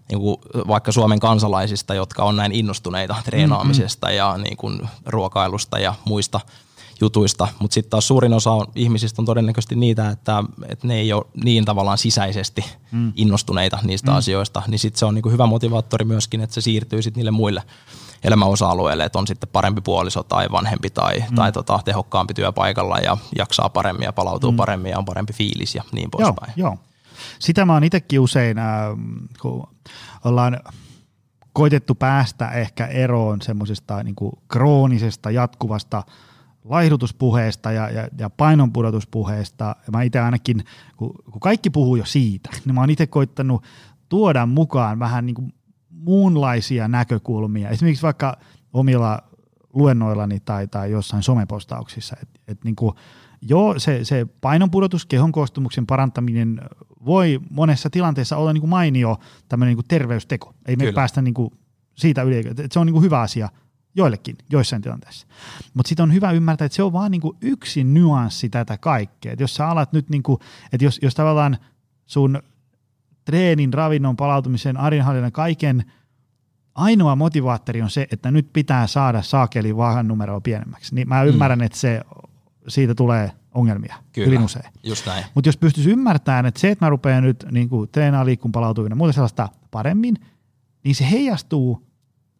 niin kuin vaikka Suomen kansalaisista, jotka on näin innostuneita treenaamisesta mm, mm. ja niin kuin ruokailusta ja muista jutuista, mutta sitten taas suurin osa ihmisistä on todennäköisesti niitä, että, että ne ei ole niin tavallaan sisäisesti mm. innostuneita niistä mm. asioista, niin sitten se on niinku hyvä motivaattori myöskin, että se siirtyy sitten niille muille elämän osa-alueille, että on sitten parempi puoliso tai vanhempi tai, mm. tai tota, tehokkaampi työpaikalla ja jaksaa paremmin ja palautuu mm. paremmin ja on parempi fiilis ja niin poispäin. Joo, joo. Sitä mä oon itsekin usein, äh, kun ollaan koitettu päästä ehkä eroon semmoisesta niin kroonisesta, jatkuvasta laihdutuspuheesta ja, ja, ja painonpudotuspuheesta. Ja mä itse ainakin, kun, kun kaikki puhuu jo siitä, <laughs> niin mä oon itse koittanut tuoda mukaan vähän niin kuin muunlaisia näkökulmia. Esimerkiksi vaikka omilla luennoillani tai, tai jossain somepostauksissa. Et, et niin kuin, joo, se, se painonpudotus, kehon koostumuksen parantaminen voi monessa tilanteessa olla niin kuin mainio tämmöinen niin terveysteko. Ei me Kyllä. päästä niin kuin siitä yli, että se on niin kuin hyvä asia joillekin, joissain tilanteissa. Mutta sitten on hyvä ymmärtää, että se on vaan niin kuin yksi nyanssi tätä kaikkea. Et jos sä alat nyt, niin kuin, että jos, jos tavallaan sun treenin, ravinnon, palautumisen, arjenhallinnan, kaiken ainoa motivaattori on se, että nyt pitää saada saakeli vahan numeroa pienemmäksi. Niin mä ymmärrän, mm. että se, siitä tulee ongelmia Kyllä, hyvin usein. Mutta jos pystyisi ymmärtämään, että se, että mä rupean nyt niin kuin, treenaa, liikkun, palautuu ja muuta sellaista paremmin, niin se heijastuu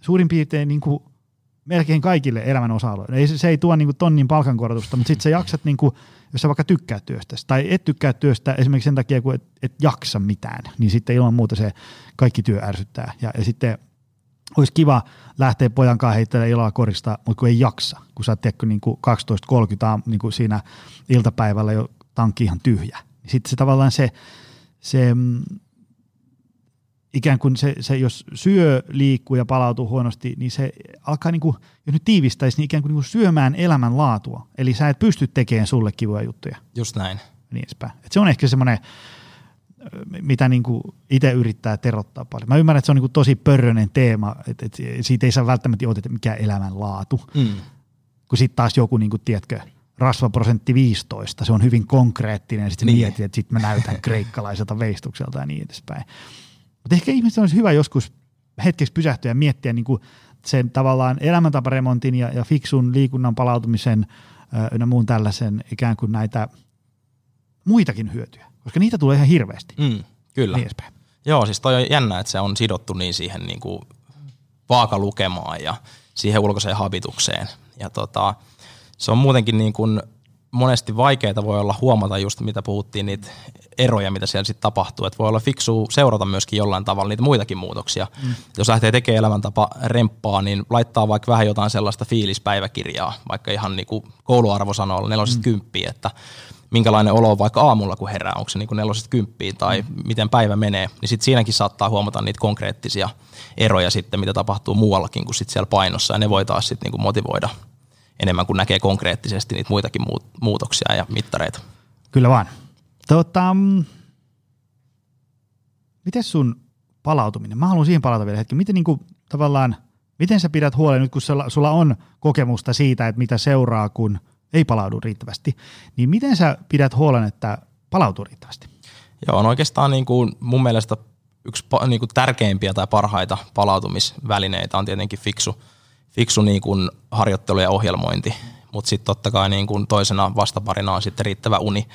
suurin piirtein niin kuin, melkein kaikille elämän osa-alueille. Ei, se, ei tuo niin kuin, tonnin palkankorotusta, mutta sitten sä jaksat niin kuin, jos sä vaikka tykkää työstä, tai et tykkää työstä esimerkiksi sen takia, kun et, et jaksa mitään, niin sitten ilman muuta se kaikki työ ärsyttää. Ja, ja sitten olisi kiva lähteä pojan kanssa heittelemään iloa korista, mutta kun ei jaksa, kun sä oot niin 12.30 niin kuin siinä iltapäivällä jo tankki ihan tyhjä. Sitten se tavallaan se, se mm, ikään kuin se, se, jos syö, liikkuu ja palautuu huonosti, niin se alkaa, niin kuin, jos nyt tiivistäisi, niin ikään kuin, niin kuin syömään elämänlaatua. Eli sä et pysty tekemään sulle kivoja juttuja. Just näin. Niin edespäin. Et se on ehkä semmoinen, mitä niin kuin itse yrittää terottaa paljon. Mä ymmärrän, että se on niin kuin tosi pörröinen teema, että, että siitä ei saa välttämättä että mikä elämänlaatu. Mm. Kun sitten taas joku, niin kuin, tiedätkö, rasvaprosentti 15, se on hyvin konkreettinen, ja sitten niin. mietit, että sitten mä näytän kreikkalaiselta veistukselta ja niin edespäin. Mutta ehkä ihmisten olisi hyvä joskus hetkeksi pysähtyä ja miettiä niin kuin sen tavallaan elämäntaparemontin ja, ja fiksun liikunnan palautumisen ynnä muun tällaisen ikään kuin näitä muitakin hyötyjä, koska niitä tulee ihan hirveästi. Mm, kyllä. Niin Joo, siis toi on jännä, että se on sidottu niin siihen niin kuin vaakalukemaan ja siihen ulkoiseen habitukseen. Ja tota, se on muutenkin niin kuin monesti vaikeaa voi olla huomata just mitä puhuttiin, niitä eroja, mitä siellä sitten tapahtuu. Että voi olla fiksu seurata myöskin jollain tavalla niitä muitakin muutoksia. Mm. Jos lähtee tekemään elämäntapa remppaa, niin laittaa vaikka vähän jotain sellaista fiilispäiväkirjaa, vaikka ihan niin kuin kouluarvosanoilla nelosesta mm. kymppiä, että minkälainen olo on vaikka aamulla, kun herää, onko se niin nelosesta kymppiin tai mm. miten päivä menee, niin sitten siinäkin saattaa huomata niitä konkreettisia eroja sitten, mitä tapahtuu muuallakin kuin sitten siellä painossa, ja ne voi taas sitten niin motivoida enemmän kuin näkee konkreettisesti niitä muitakin muutoksia ja mittareita. Kyllä vaan. Tota, miten sun palautuminen? Mä haluan siihen palata vielä hetki. Miten niin kuin, tavallaan, miten sä pidät huolen nyt, kun sulla, sulla on kokemusta siitä, että mitä seuraa, kun ei palaudu riittävästi, niin miten sä pidät huolen, että palautuu riittävästi? Joo, on oikeastaan niin kuin mun mielestä yksi niin kuin tärkeimpiä tai parhaita palautumisvälineitä on tietenkin fiksu fiksu niin kuin harjoittelu ja ohjelmointi, mutta sitten totta kai niin kuin toisena vastaparina on sitten riittävä uni.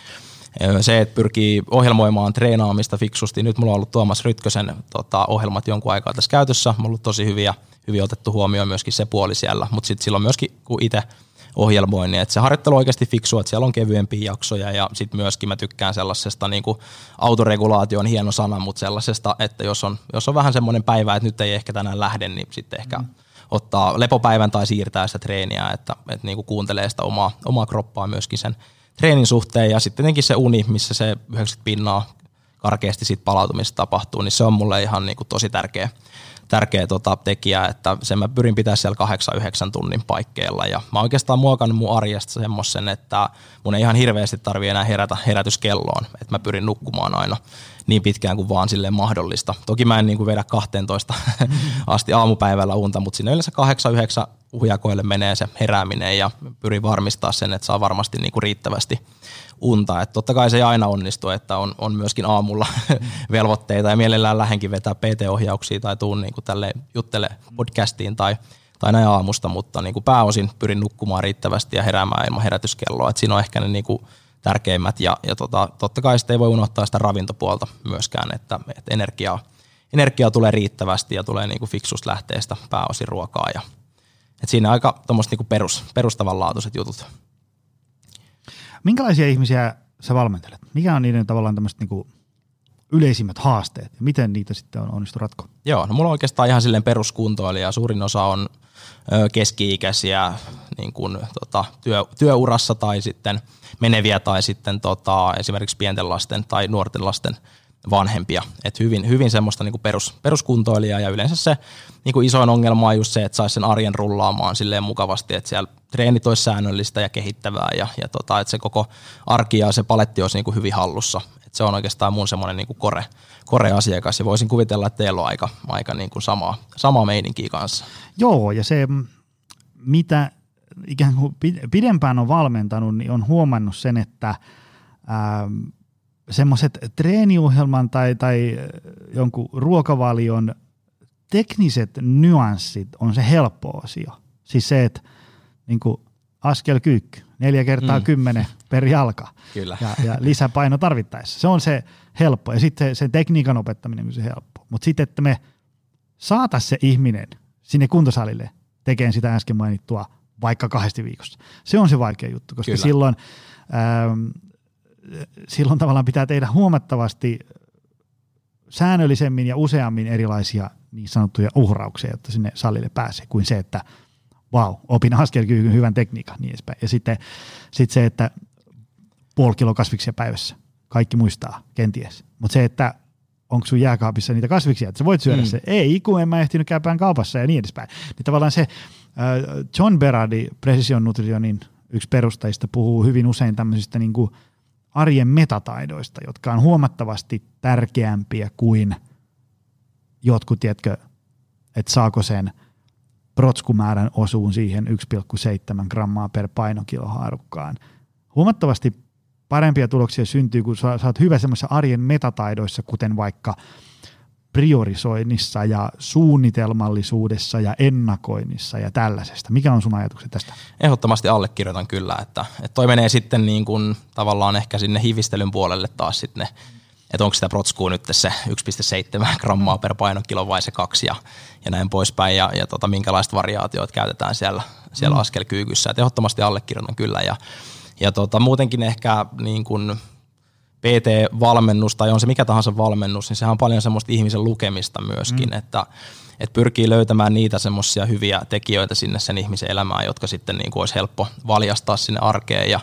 Se, että pyrkii ohjelmoimaan treenaamista fiksusti. Nyt mulla on ollut Tuomas Rytkösen tota, ohjelmat jonkun aikaa tässä käytössä. Mulla on ollut tosi hyviä, hyvin otettu huomioon myöskin se puoli siellä, mutta sitten silloin myöskin, kun itse ohjelmoin, niin että se harjoittelu on oikeasti fiksua, että siellä on kevyempiä jaksoja ja sitten myöskin mä tykkään sellaisesta, niin kuin autoregulaatio on hieno sana, mutta sellaisesta, että jos on, jos on vähän semmoinen päivä, että nyt ei ehkä tänään lähde, niin sitten ehkä mm ottaa lepopäivän tai siirtää sitä treeniä, että, että niin kuin kuuntelee sitä omaa, omaa kroppaa myöskin sen treenin suhteen. Ja sitten tietenkin se uni, missä se 90 pinnaa karkeasti siitä palautumista tapahtuu, niin se on mulle ihan niin kuin tosi tärkeä, tärkeä tota tekijä, että sen mä pyrin pitää siellä 8-9 tunnin paikkeilla. Ja mä oikeastaan muokannut mun arjesta semmoisen, että mun ei ihan hirveästi tarvi enää herätä herätyskelloon, että mä pyrin nukkumaan aina niin pitkään kuin vaan silleen mahdollista. Toki mä en niin kuin vedä 12 <laughs> asti aamupäivällä unta, mutta sinne yleensä 8-9 hujakoille menee se herääminen ja pyrin varmistaa sen, että saa varmasti niin kuin riittävästi unta. Et totta kai se ei aina onnistu, että on, on myöskin aamulla <laughs> velvoitteita ja mielellään lähenkin vetää PT-ohjauksia tai tuun niin tälle juttele podcastiin tai tai näin aamusta, mutta niin kuin pääosin pyrin nukkumaan riittävästi ja heräämään ilman herätyskelloa. Et siinä on ehkä ne niin kuin tärkeimmät ja, ja tota, totta kai sitten ei voi unohtaa sitä ravintopuolta myöskään, että, että energiaa, energiaa tulee riittävästi ja tulee niin kuin fiksusta lähteestä pääosin ruokaa ja et siinä aika tuommoiset niin perus, perustavanlaatuiset jutut. Minkälaisia ihmisiä sä valmentelet? Mikä on niiden tavallaan tämmöiset niin yleisimmät haasteet ja miten niitä sitten on onnistu ratkoa? Joo, no mulla on oikeastaan ihan silleen peruskuntoilija. Suurin osa on keski-ikäisiä niin kuin, tota, työ, työurassa tai sitten meneviä tai sitten tota, esimerkiksi pienten lasten tai nuorten lasten vanhempia. Et hyvin, hyvin semmoista niin kuin perus, peruskuntoilijaa ja yleensä se niin kuin isoin ongelma on just se, että saisi sen arjen rullaamaan silleen mukavasti, että siellä treenit olisi säännöllistä ja kehittävää ja, ja tota, että se koko arki ja se paletti olisi niin kuin hyvin hallussa. Et se on oikeastaan mun semmoinen niin kuin kore, kore-asiakas ja voisin kuvitella, että teillä on aika, aika niin kuin samaa, samaa meininkiä kanssa. Joo, ja se mitä ikään kuin pidempään on valmentanut, niin on huomannut sen, että ähm, semmoiset treeniohjelman tai, tai jonkun ruokavalion tekniset nyanssit on se helppo osio. Siis se, että niin kuin askel kyykky, neljä kertaa mm. kymmenen per jalka Kyllä. Ja, ja lisäpaino tarvittaessa. Se on se helppo ja sitten se, tekniikan opettaminen on se helppo. Mutta sitten, että me saataisiin se ihminen sinne kuntosalille tekemään sitä äsken mainittua vaikka kahdesti viikossa. Se on se vaikea juttu, koska Kyllä. silloin, ähm, silloin tavallaan pitää tehdä huomattavasti säännöllisemmin ja useammin erilaisia niin sanottuja uhrauksia, jotta sinne salille pääsee, kuin se, että vau, wow, opin askelkyvyn hyvän tekniikan niin edespäin. Ja sitten sit se, että puoli kilo kasviksia päivässä, kaikki muistaa kenties. Mutta se, että onko sun jääkaapissa niitä kasviksia, että sä voit syödä mm. se. Ei, kun en mä ehtinyt käydään kaupassa ja niin edespäin. Niin tavallaan se äh, John Berardi, Precision Nutritionin yksi perustajista, puhuu hyvin usein tämmöisistä niin kuin arjen metataidoista, jotka on huomattavasti tärkeämpiä kuin jotkut, tiedätkö, että saako sen protskumäärän osuun siihen 1,7 grammaa per painokilo haarukkaan. Huomattavasti parempia tuloksia syntyy, kun sä, sä oot hyvä semmoisissa arjen metataidoissa, kuten vaikka priorisoinnissa ja suunnitelmallisuudessa ja ennakoinnissa ja tällaisesta. Mikä on sun ajatukset tästä? Ehdottomasti allekirjoitan kyllä, että, että toi menee sitten niin kuin tavallaan ehkä sinne hivistelyn puolelle taas sitten ne, että onko sitä protskua nyt se 1,7 grammaa per painokilo vai se kaksi ja, ja näin poispäin ja, ja tota, minkälaiset variaatiot käytetään siellä, siellä mm. askelkyykyssä. Et ehdottomasti allekirjoitan kyllä ja, ja tota, muutenkin ehkä niin kuin PT-valmennus tai on se mikä tahansa valmennus, niin sehän on paljon semmoista ihmisen lukemista myöskin, mm. että, että pyrkii löytämään niitä semmoisia hyviä tekijöitä sinne sen ihmisen elämään, jotka sitten niin kuin olisi helppo valjastaa sinne arkeen ja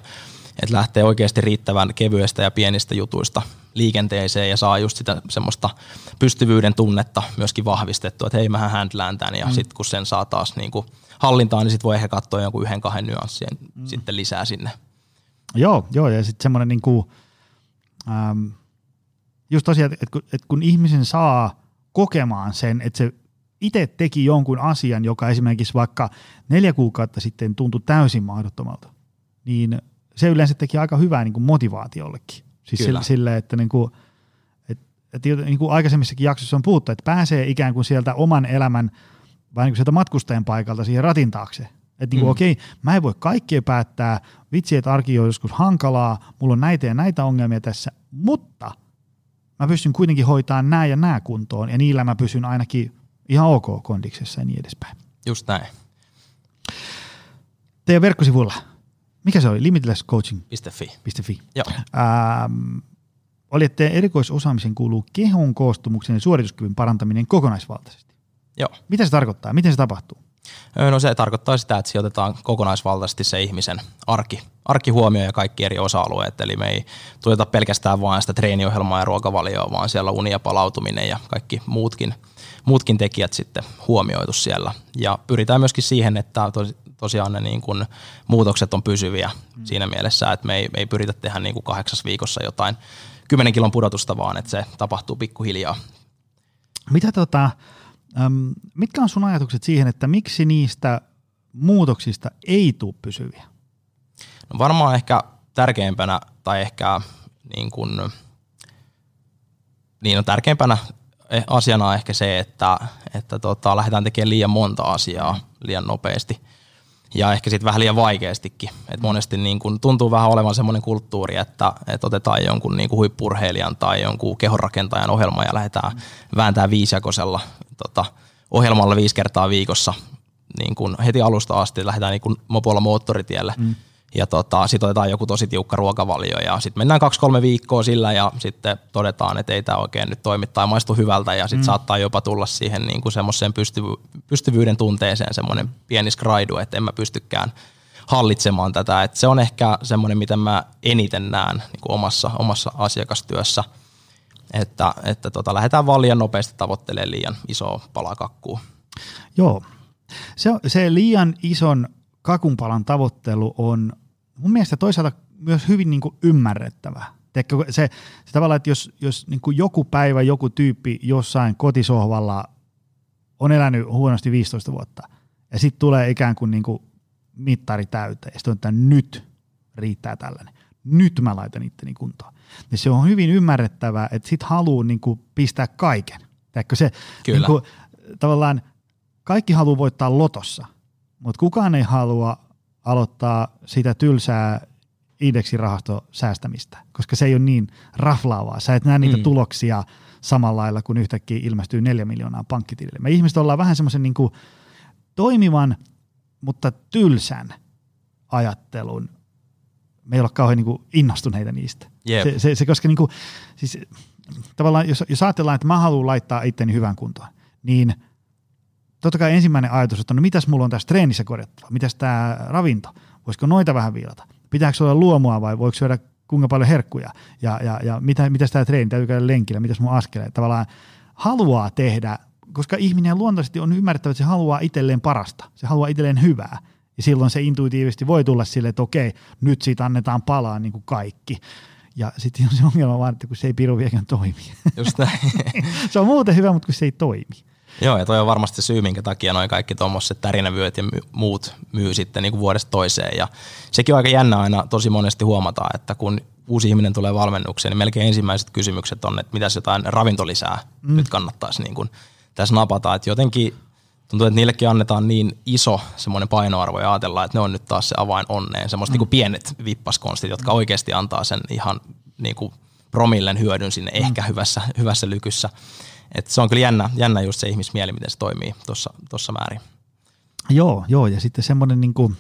että lähtee oikeasti riittävän kevyestä ja pienistä jutuista liikenteeseen ja saa just sitä semmoista pystyvyyden tunnetta myöskin vahvistettua, että hei mähän handlään tämän ja mm. sitten kun sen saa taas niin kuin hallintaan, niin sitten voi ehkä katsoa jonkun yhden kahden nyanssien mm. sitten lisää sinne. Joo, joo ja sitten semmoinen niin kuin, ähm, just tosiaan, että kun, että kun ihmisen saa kokemaan sen, että se itse teki jonkun asian, joka esimerkiksi vaikka neljä kuukautta sitten tuntui täysin mahdottomalta, niin se yleensä teki aika hyvää niin kuin motivaatiollekin. Siis Kyllä. sille, että niin kuin, et, et, niin kuin aikaisemmissakin jaksoissa on puhuttu, että pääsee ikään kuin sieltä oman elämän vai niin kuin sieltä matkustajan paikalta siihen ratin taakse. Että niin mm. okei, mä en voi kaikkea päättää, vitsi, että arki on joskus hankalaa, mulla on näitä ja näitä ongelmia tässä, mutta mä pystyn kuitenkin hoitamaan nämä ja nämä kuntoon, ja niillä mä pysyn ainakin ihan ok kondiksessa ja niin edespäin. Just näin. Teidän verkkosivuilla, mikä se oli? Limitlesscoaching.fi. .fi. Joo. Ähm, oli, että erikoisosaamisen kuuluu kehon koostumuksen ja suorituskyvyn parantaminen kokonaisvaltaisesti. Joo. Mitä se tarkoittaa? Miten se tapahtuu? No se tarkoittaa sitä, että sijoitetaan kokonaisvaltaisesti se ihmisen arki, arki huomioon ja kaikki eri osa-alueet. Eli me ei tuota pelkästään vain sitä treeniohjelmaa ja ruokavalioa, vaan siellä uni ja palautuminen ja kaikki muutkin, muutkin tekijät sitten huomioitu siellä. Ja pyritään myöskin siihen, että tosiaan ne niin kuin muutokset on pysyviä mm. siinä mielessä, että me ei, me ei pyritä tehdä niin kuin kahdeksas viikossa jotain 10 kilon pudotusta, vaan että se tapahtuu pikkuhiljaa. Mitä tota, äm, mitkä on sun ajatukset siihen, että miksi niistä muutoksista ei tule pysyviä? No varmaan ehkä tärkeimpänä tai ehkä niin kuin, niin on tärkeimpänä asiana on ehkä se, että, että tota, lähdetään tekemään liian monta asiaa liian nopeasti ja ehkä sitten vähän liian vaikeastikin. Et monesti niin kun tuntuu vähän olevan semmoinen kulttuuri, että, että otetaan jonkun niin kuin huippurheilijan tai jonkun kehonrakentajan ohjelma ja lähdetään mm. vääntää viisijakosella tota, ohjelmalla viisi kertaa viikossa niin kun heti alusta asti lähdetään niin kun mopolla moottoritielle. Mm ja tota, sitten otetaan joku tosi tiukka ruokavalio ja sitten mennään kaksi-kolme viikkoa sillä ja sitten todetaan, että ei tämä oikein nyt toimi tai maistu hyvältä ja sitten mm. saattaa jopa tulla siihen niin kuin semmoiseen pystyvy- pystyvyyden tunteeseen semmoinen pieni skraidu, että en mä pystykään hallitsemaan tätä. Et se on ehkä semmoinen, mitä mä eniten näen niin kuin omassa, omassa asiakastyössä, että, että tota, lähdetään vaan liian nopeasti tavoittelemaan liian isoa palaa kakkua. Joo, se, se liian ison kakunpalan tavoittelu on mun mielestä toisaalta myös hyvin niin kuin ymmärrettävä. Se, se tavallaan, että jos, jos niin kuin joku päivä joku tyyppi jossain kotisohvalla on elänyt huonosti 15 vuotta ja sitten tulee ikään kuin, niin kuin mittari täyteen ja sitten on, että nyt riittää tällainen. Nyt mä laitan itteni kuntoon. Ja se on hyvin ymmärrettävää, että sit haluaa niin kuin pistää kaiken. Teekö se, Kyllä. Niin kuin, tavallaan kaikki haluaa voittaa lotossa, mutta kukaan ei halua aloittaa sitä tylsää indeksirahastosäästämistä, koska se ei ole niin raflaavaa. Sä et näe niitä mm. tuloksia samalla lailla, kun yhtäkkiä ilmestyy neljä miljoonaa pankkitilille. Me ihmiset ollaan vähän semmoisen niin toimivan, mutta tylsän ajattelun. Me ei ole kauhean niin kuin innostuneita niistä. Yep. Se, se, se, koska niin kuin, siis, tavallaan jos, jos ajatellaan, että mä haluan laittaa itteni hyvän kuntoon, niin – totta kai ensimmäinen ajatus, että no mitäs mulla on tässä treenissä korjattava, mitäs tämä ravinto, voisiko noita vähän viilata, pitääkö olla luomua vai voiko syödä kuinka paljon herkkuja? Ja, ja, ja mitä, mitäs tämä treeni, täytyy käydä lenkillä, mitäs mun askeleet, tavallaan haluaa tehdä, koska ihminen luontaisesti on ymmärrettävä, että se haluaa itselleen parasta, se haluaa itselleen hyvää. Ja silloin se intuitiivisesti voi tulla sille, että okei, nyt siitä annetaan palaa niin kuin kaikki. Ja sitten on se ongelma vaan, että kun se ei piru vieläkään toimi. Just näin. <laughs> se on muuten hyvä, mutta kun se ei toimi. Joo, ja toi on varmasti syy, minkä takia noin kaikki tuommoiset tärinävyöt ja muut myy sitten niin kuin vuodesta toiseen. Ja sekin on aika jännä aina tosi monesti huomata, että kun uusi ihminen tulee valmennukseen, niin melkein ensimmäiset kysymykset on, että mitäs jotain ravintolisää mm. nyt kannattaisi niin kuin tässä napata. Että jotenkin tuntuu, että niillekin annetaan niin iso semmoinen painoarvo ja ajatellaan, että ne on nyt taas se avain onneen. Semmoiset mm. niin pienet vippaskonstit, jotka oikeasti antaa sen ihan niin kuin promillen hyödyn sinne mm. ehkä hyvässä, hyvässä lykyssä. Et se on kyllä jännä, jännä just se ihmismieli, miten se toimii tuossa määrin. Joo, joo, ja sitten semmoinen niin kuin,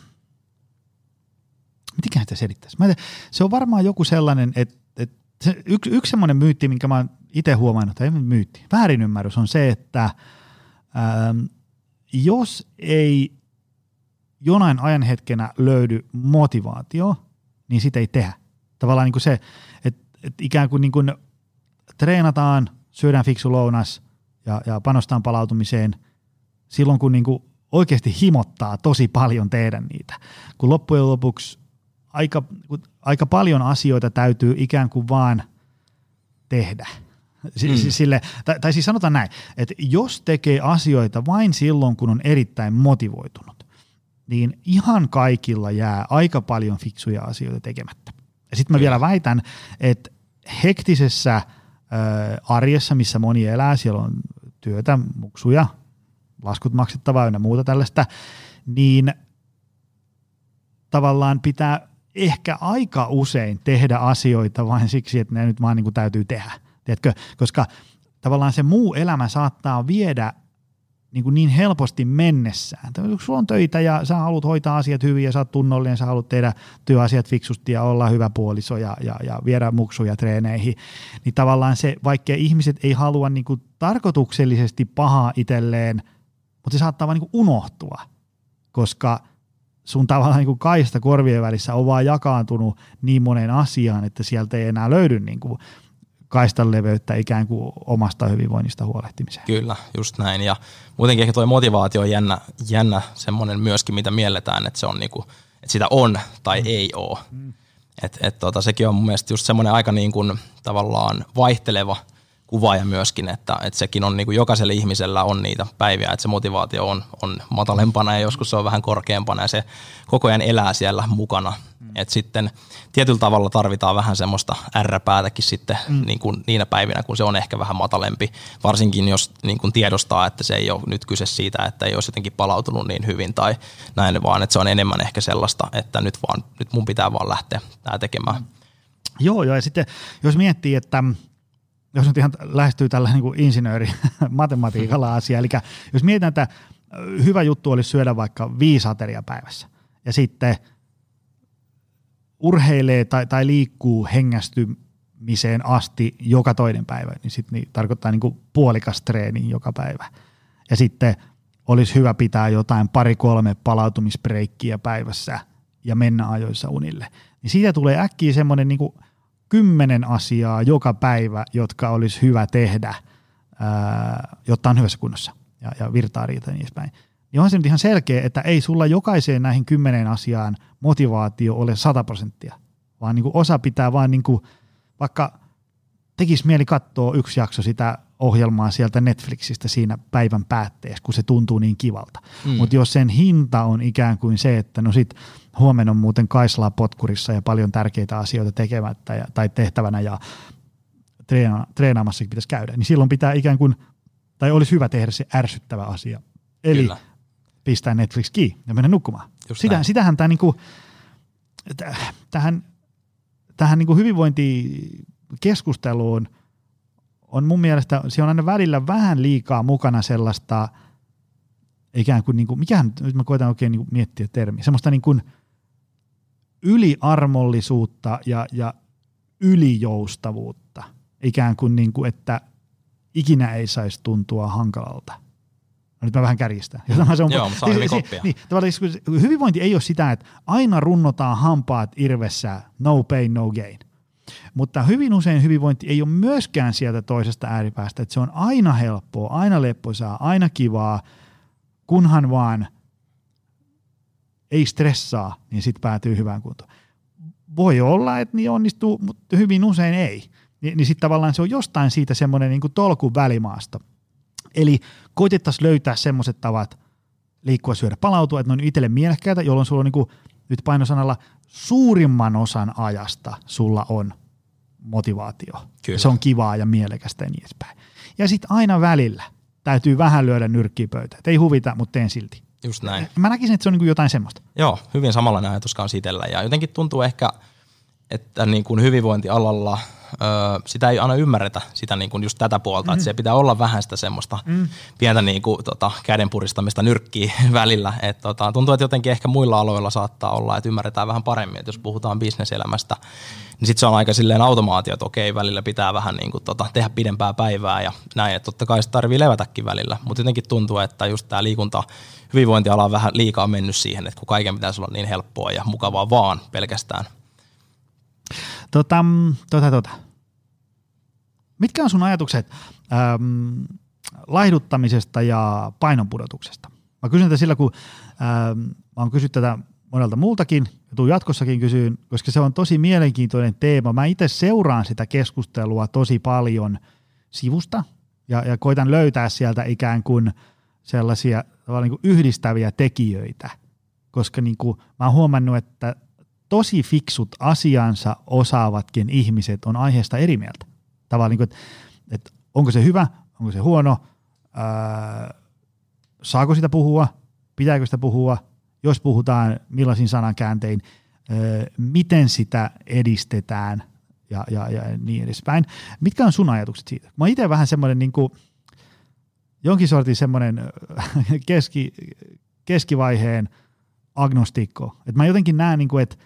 mitenköhän sitä selittäisi? Mä tiedän, se on varmaan joku sellainen, että, että se, yksi, yksi semmoinen myytti, minkä mä oon itse huomannut, tai ei myytti, väärinymmärrys on se, että ähm, jos ei jonain ajanhetkenä löydy motivaatio, niin sitä ei tehdä. Tavallaan niin kuin se, että, että ikään kuin, niin kuin treenataan – syödään fiksu lounas ja, ja panostaan palautumiseen silloin, kun niin kuin oikeasti himottaa tosi paljon tehdä niitä. Kun loppujen lopuksi aika, aika paljon asioita täytyy ikään kuin vaan tehdä. Mm. Sille, tai, tai siis sanotaan näin, että jos tekee asioita vain silloin, kun on erittäin motivoitunut, niin ihan kaikilla jää aika paljon fiksuja asioita tekemättä. Ja sitten mä vielä väitän, että hektisessä – arjessa, missä moni elää, siellä on työtä, muksuja, laskut maksettavaa ja muuta tällaista, niin tavallaan pitää ehkä aika usein tehdä asioita vain siksi, että ne nyt vaan niin kuin täytyy tehdä. Tiedätkö? Koska tavallaan se muu elämä saattaa viedä niin, kuin niin helposti mennessään. Kun sulla on töitä ja sä haluat hoitaa asiat hyvin ja sä oot tunnollinen, sä haluat tehdä työasiat fiksusti ja olla hyvä puoliso ja, ja, ja viedä muksuja treeneihin, niin tavallaan se, vaikka ihmiset ei halua niin kuin tarkoituksellisesti pahaa itselleen, mutta se saattaa vaan niin kuin unohtua, koska sun tavallaan niin kuin kaista korvien välissä on vaan jakaantunut niin moneen asiaan, että sieltä ei enää löydy niin kuin kaistan leveyttä ikään kuin omasta hyvinvoinnista huolehtimiseen. Kyllä, just näin. Ja muutenkin ehkä tuo motivaatio on jännä, jännä semmoinen myöskin, mitä mielletään, että se on niinku, että sitä on tai mm. ei ole. Mm. Et, et tota, sekin on mun mielestä just semmoinen aika niin kuin tavallaan vaihteleva kuvaaja myöskin, että, että sekin on niin kuin jokaisella ihmisellä on niitä päiviä, että se motivaatio on, on matalempana ja joskus se on vähän korkeampana ja se koko ajan elää siellä mukana. Mm. Et sitten tietyllä tavalla tarvitaan vähän semmoista R-päätäkin sitten mm. niin kuin niinä päivinä, kun se on ehkä vähän matalempi, varsinkin jos niin kuin tiedostaa, että se ei ole nyt kyse siitä, että ei olisi jotenkin palautunut niin hyvin tai näin, vaan että se on enemmän ehkä sellaista, että nyt, vaan, nyt mun pitää vaan lähteä tämä tekemään. Mm. Joo, joo, ja sitten jos miettii, että jos nyt ihan lähestyy tällä niin kuin insinööri <laughs> matematiikalla asia, eli jos mietitään, että hyvä juttu olisi syödä vaikka viisi ateria päivässä, ja sitten urheilee tai, tai liikkuu hengästymiseen asti joka toinen päivä, niin sitten niin tarkoittaa niin kuin puolikas treeni joka päivä. Ja sitten olisi hyvä pitää jotain pari-kolme palautumisbreikkiä päivässä ja mennä ajoissa unille. Niin siitä tulee äkkiä semmoinen niin kymmenen asiaa joka päivä, jotka olisi hyvä tehdä, jotta on hyvässä kunnossa ja, ja virtaa riitä niin edespäin. Niin on se nyt ihan selkeä, että ei sulla jokaiseen näihin kymmeneen asiaan motivaatio ole 100 prosenttia, vaan niin kuin osa pitää vaan niin kuin, vaikka tekisi mieli katsoa yksi jakso sitä ohjelmaa sieltä Netflixistä siinä päivän päätteessä, kun se tuntuu niin kivalta. Mm. Mutta jos sen hinta on ikään kuin se, että no sit huomenna on muuten Kaislaa potkurissa ja paljon tärkeitä asioita tekemättä ja, tai tehtävänä ja treena, treenaamassakin pitäisi käydä, niin silloin pitää ikään kuin, tai olisi hyvä tehdä se ärsyttävä asia. Eli Kyllä. pistää Netflix kiinni ja mennä nukkumaan. Sitä, sitähän tämä niinku, tähän, tähän niinku hyvinvointikeskusteluun – on mun mielestä, se on aina välillä vähän liikaa mukana sellaista, ikään kuin, niin kuin mikähän, nyt mä koitan oikein niin kuin miettiä termi, semmoista niin kuin yliarmollisuutta ja, ja ylijoustavuutta, ikään kuin, niin kuin että ikinä ei saisi tuntua hankalalta. No nyt mä vähän kärjistän. <laughs> se on, <laughs> Joo, mutta niin, niin, niin, hyvinvointi ei ole sitä, että aina runnotaan hampaat irvessä, no pain, no gain – mutta hyvin usein hyvinvointi ei ole myöskään sieltä toisesta ääripäästä, että se on aina helppoa, aina leppoisaa, aina kivaa, kunhan vaan ei stressaa, niin sitten päätyy hyvään kuntoon. Voi olla, että niin onnistuu, mutta hyvin usein ei. Ni, niin sitten tavallaan se on jostain siitä semmoinen niin tolkun välimaasta. Eli koitettaisiin löytää semmoiset tavat liikkua, syödä, palautua, että ne on itselle mielekkäitä, jolloin sulla on niin kuin, nyt painosanalla suurimman osan ajasta sulla on motivaatio. Kyllä. Se on kivaa ja mielekästä ja niin edespäin. Ja sitten aina välillä täytyy vähän lyödä nyrkkiä pöytään. Ei huvita, mutta teen silti. Just näin. Mä näkisin, että se on niin jotain semmoista. Joo, hyvin samanlainen ajatus kanssa itsellä. Ja jotenkin tuntuu ehkä, että niin kuin hyvinvointialalla – öö, sitä ei aina ymmärretä, sitä niin kuin just tätä puolta, mm-hmm. että se pitää olla vähän sitä semmoista mm. pientä niin kuin, tota, kädenpuristamista nyrkkiä <laughs> välillä. Et, tota, tuntuu, että jotenkin ehkä muilla aloilla saattaa olla, että ymmärretään vähän paremmin, että jos puhutaan bisneselämästä, niin sitten se on aika silleen automaatio, että okei, välillä pitää vähän niin kuin, tota, tehdä pidempää päivää ja näin, että totta kai se tarvii levätäkin välillä, mutta jotenkin tuntuu, että just tämä liikunta hyvinvointiala on vähän liikaa mennyt siihen, että kun kaiken pitäisi olla niin helppoa ja mukavaa vaan pelkästään – Tota, tota, tota. Mitkä on sun ajatukset ähm, laihduttamisesta ja painonpudotuksesta? Mä kysyn tätä sillä, kun ähm, mä oon kysynyt tätä monelta muultakin ja tuun jatkossakin kysyyn, koska se on tosi mielenkiintoinen teema. Mä itse seuraan sitä keskustelua tosi paljon sivusta ja, ja koitan löytää sieltä ikään kuin sellaisia niin kuin yhdistäviä tekijöitä, koska niin kuin, mä oon huomannut, että tosi fiksut asiansa osaavatkin ihmiset on aiheesta eri mieltä. Tavallaan, niin kuin, että, että onko se hyvä, onko se huono, ää, saako sitä puhua, pitääkö sitä puhua, jos puhutaan millaisin sanankääntein, ää, miten sitä edistetään ja, ja, ja niin edespäin. Mitkä on sun ajatukset siitä? Mä itse vähän semmoinen niin kuin, jonkin sortin semmoinen <laughs> keski, keskivaiheen agnostikko. Että mä jotenkin näen, niin kuin, että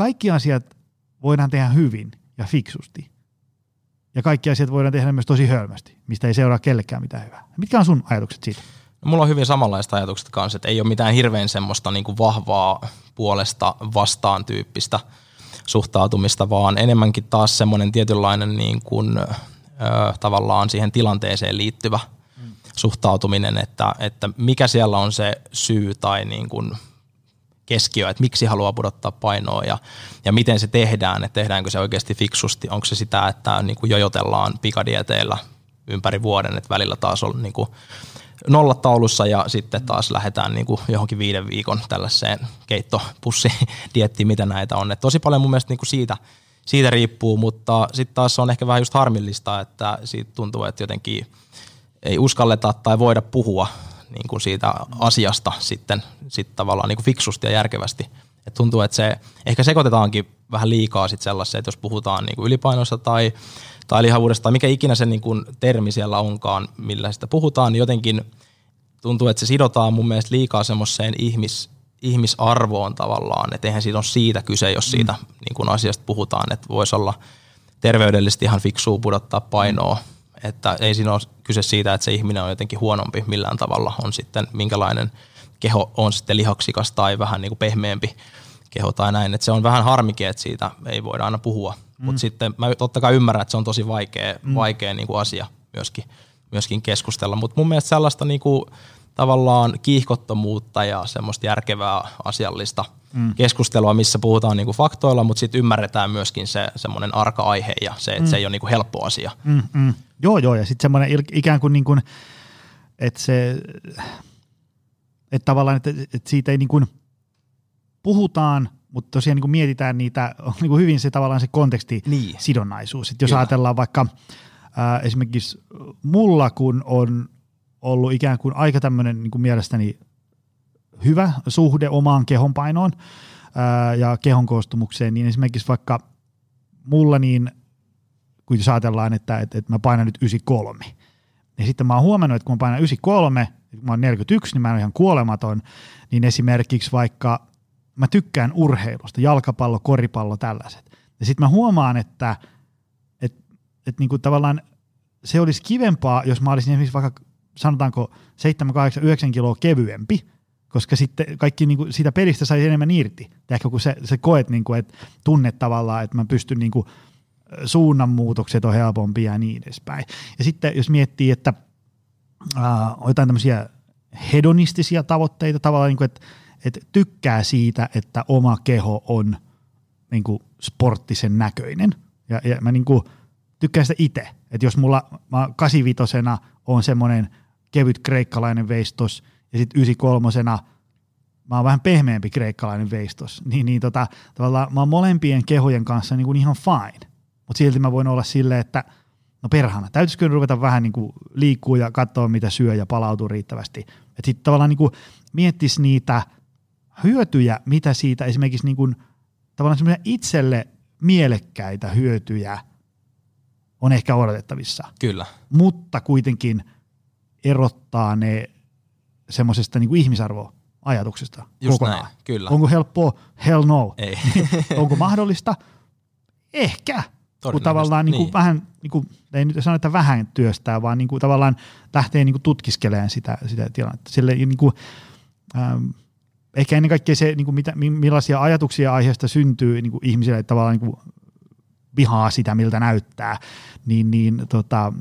kaikki asiat voidaan tehdä hyvin ja fiksusti. Ja kaikki asiat voidaan tehdä myös tosi hölmästi, mistä ei seuraa kellekään mitään hyvää. Mitkä on sun ajatukset siitä? No, mulla on hyvin samanlaista ajatukset kanssa, että ei ole mitään hirveän semmoista niin kuin vahvaa puolesta vastaan tyyppistä suhtautumista, vaan enemmänkin taas semmoinen tietynlainen niin kuin, ö, tavallaan siihen tilanteeseen liittyvä mm. suhtautuminen, että, että mikä siellä on se syy tai niin kuin keskiöön, että miksi haluaa pudottaa painoa ja, ja miten se tehdään, että tehdäänkö se oikeasti fiksusti, onko se sitä, että niin kuin jojotellaan pikadieteillä ympäri vuoden, että välillä taas on niin kuin nollataulussa ja sitten taas lähdetään niin kuin johonkin viiden viikon tällaiseen keittopussidiettiin, mitä näitä on. Et tosi paljon mun mielestä niin kuin siitä, siitä riippuu, mutta sitten taas on ehkä vähän just harmillista, että siitä tuntuu, että jotenkin ei uskalleta tai voida puhua niin kuin siitä asiasta sitten sit tavallaan niin kuin fiksusti ja järkevästi. Et tuntuu, että se ehkä sekoitetaankin vähän liikaa sit sellaiseen, että jos puhutaan niin kuin ylipainosta tai, tai lihavuudesta tai mikä ikinä se niin kuin termi siellä onkaan, millä sitä puhutaan, niin jotenkin tuntuu, että se sidotaan mun mielestä liikaa semmoiseen ihmis, ihmisarvoon tavallaan, että eihän siinä ole siitä kyse, jos siitä mm. niin kuin asiasta puhutaan, että voisi olla terveydellisesti ihan fiksua pudottaa painoa, mm että ei siinä ole kyse siitä, että se ihminen on jotenkin huonompi millään tavalla, on sitten minkälainen keho on sitten lihaksikas tai vähän niin kuin pehmeämpi keho tai näin. Että se on vähän harmike, että siitä ei voida aina puhua. Mm. Mutta sitten mä totta kai ymmärrän, että se on tosi vaikea, mm. vaikea niin kuin asia myöskin, myöskin keskustella. Mutta mun mielestä sellaista niin kuin, tavallaan kiihkottomuutta ja semmoista järkevää asiallista mm. keskustelua, missä puhutaan niinku faktoilla, mutta sitten ymmärretään myöskin se semmoinen arka aihe ja se, että mm. se ei ole niinku helppo asia. Mm, mm. Joo, joo, ja sitten semmoinen ikään kuin, niin kuin että se, että tavallaan, että, että siitä ei niin kuin puhutaan, mutta tosiaan niin kuin mietitään niitä, on niin kuin hyvin se tavallaan se konteksti niin. sidonnaisuus. Että jos Kyllä. ajatellaan vaikka ää, esimerkiksi mulla, kun on ollut ikään kuin aika tämmöinen niin kuin mielestäni hyvä suhde omaan kehonpainoon ää, ja kehon koostumukseen, niin esimerkiksi vaikka mulla niin, kun jos ajatellaan, että, että, että mä painan nyt 93, niin sitten mä oon huomannut, että kun mä painan 93, kun mä oon 41, niin mä oon ihan kuolematon, niin esimerkiksi vaikka mä tykkään urheilusta, jalkapallo, koripallo, tällaiset. Ja sitten mä huomaan, että, että, että niin kuin tavallaan se olisi kivempaa, jos mä olisin esimerkiksi vaikka sanotaanko 7, 8, 9 kiloa kevyempi, koska sitten kaikki niin kuin siitä pelistä sai enemmän irti. Ehkä kun se, se koet, niin kuin, että tunnet tavallaan, että mä pystyn niin kuin, suunnanmuutokset on helpompia ja niin edespäin. Ja sitten jos miettii, että äh, on jotain tämmöisiä hedonistisia tavoitteita, tavallaan niin kuin, että, että tykkää siitä, että oma keho on niin kuin sporttisen näköinen. Ja, ja mä niin kuin, tykkään sitä itse. Että jos mulla mä 85 on semmoinen kevyt kreikkalainen veistos ja sitten 93 mä oon vähän pehmeämpi kreikkalainen veistos, <laughs> niin, niin tota, tavallaan mä oon molempien kehojen kanssa niin kuin ihan fine. Mutta silti mä voin olla silleen, että no perhana, täytyisikö ruveta vähän niin kuin liikkuu ja katsoa mitä syö ja palautuu riittävästi. Että sitten tavallaan niin kuin miettisi niitä hyötyjä, mitä siitä esimerkiksi niin kuin, tavallaan itselle mielekkäitä hyötyjä on ehkä odotettavissa. Kyllä. Mutta kuitenkin erottaa ne semmoisesta niin ihmisarvoajatuksesta Just kokonaan. Näin, kyllä. Onko helppoa? Hell no. Ei. <laughs> Onko mahdollista? Ehkä. Kun tavallaan niin kuin niin. vähän, niin kuin, ei nyt sano, että vähän työstää, vaan niin kuin tavallaan lähtee niin kuin tutkiskelemaan sitä, sitä tilannetta. Sille, niin kuin, ähm, ehkä ennen kaikkea se, niin kuin mitä, millaisia ajatuksia aiheesta syntyy niin kuin ihmisille, tavallaan niin kuin vihaa sitä, miltä näyttää, niin, niin, tota,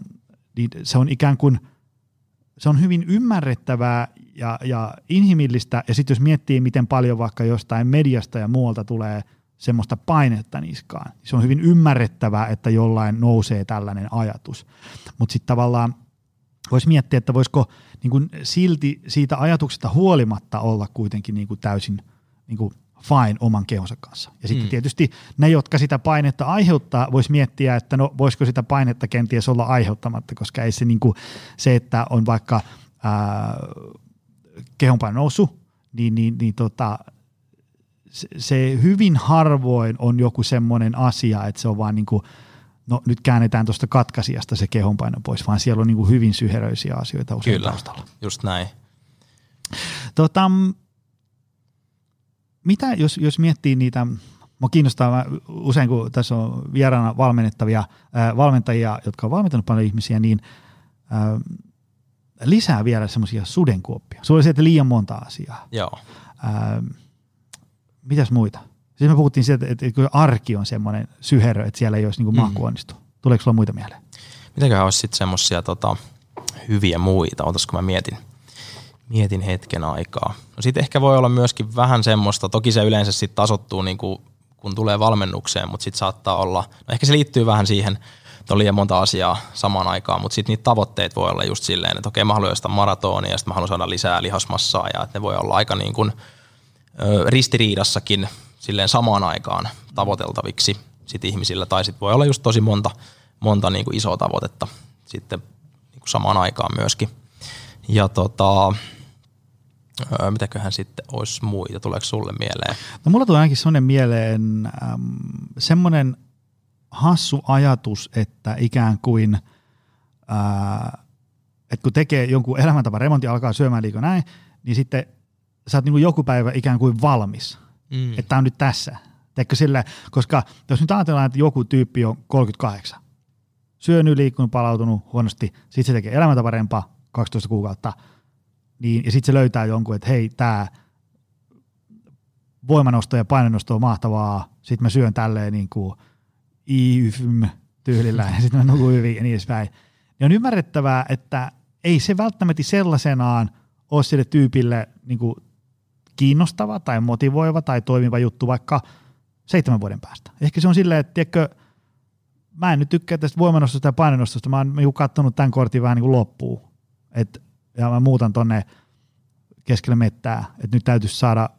niin se on ikään kuin – se on hyvin ymmärrettävää ja, ja inhimillistä, ja sitten jos miettii, miten paljon vaikka jostain mediasta ja muualta tulee semmoista painetta niskaan, se on hyvin ymmärrettävää, että jollain nousee tällainen ajatus. Mutta sitten tavallaan voisi miettiä, että voisiko niin kun silti siitä ajatuksesta huolimatta olla kuitenkin niin kuin täysin niin kuin fine oman kehonsa kanssa. Ja sitten mm. tietysti ne, jotka sitä painetta aiheuttaa, vois miettiä, että no voisiko sitä painetta kenties olla aiheuttamatta, koska ei se, niin kuin, se että on vaikka ää, kehonpaino noussut, niin, niin, niin tota, se, se hyvin harvoin on joku semmoinen asia, että se on vaan niin kuin, no nyt käännetään tuosta katkaisijasta se kehonpaino pois, vaan siellä on niin kuin hyvin syheröisiä asioita usein Kyllä, taustalla. just näin. Tota, mitä jos, jos miettii niitä, Mua kiinnostaa usein, kun tässä on vieraana valmennettavia ää, valmentajia, jotka on valmentanut paljon ihmisiä, niin ää, lisää vielä semmoisia sudenkuoppia. Sulla oli liian monta asiaa. Joo. Ää, mitäs muita? Siis me puhuttiin siitä, että, että arki on semmoinen syherö, että siellä ei olisi niin maku onnistu. Tuleeko sulla muita mieleen? Mitäköhän olisi sitten semmoisia tota, hyviä muita? Otas kun mä mietin Mietin hetken aikaa. No sitten ehkä voi olla myöskin vähän semmoista, toki se yleensä sitten tasottuu niin kuin, kun tulee valmennukseen, mutta sitten saattaa olla, no ehkä se liittyy vähän siihen, että on liian monta asiaa samaan aikaan, mutta sitten niitä tavoitteet voi olla just silleen, että okei mä haluan jostain maratonia ja sitten mä haluan saada lisää lihasmassaa ja että ne voi olla aika niin kuin, ö, ristiriidassakin silleen samaan aikaan tavoiteltaviksi sit ihmisillä tai sitten voi olla just tosi monta, monta niin kuin isoa tavoitetta sitten niin kuin samaan aikaan myöskin. Ja tota, Öö, mitäköhän sitten olisi muita? Tuleeko sulle mieleen? No mulla tulee ainakin semmoinen mieleen ähm, semmoinen hassu ajatus, että ikään kuin, että kun tekee jonkun elämäntapa remontti, alkaa syömään liikaa näin, niin sitten sä oot niin kuin joku päivä ikään kuin valmis. Mm. Että on nyt tässä. Teekö sille, koska jos nyt ajatellaan, että joku tyyppi on 38, syönyt, liikkunut, palautunut huonosti, sitten se tekee elämäntä parempaa 12 kuukautta, niin, ja sitten se löytää jonkun, että hei, tämä voimanosto ja painonnosto on mahtavaa, sitten mä syön tälleen niin kuin tyylillä <laughs> ja sitten mä nukun hyvin ja niin edespäin. Ja on ymmärrettävää, että ei se välttämättä sellaisenaan ole sille tyypille niin kuin kiinnostava tai motivoiva tai toimiva juttu vaikka seitsemän vuoden päästä. Ehkä se on silleen, että tiedätkö, mä en nyt tykkää tästä voimanostosta ja painonnostosta, mä oon niin katsonut tämän kortin vähän niin kuin loppuun. Et, ja mä muutan tonne keskelle mettää, että nyt täytyisi saada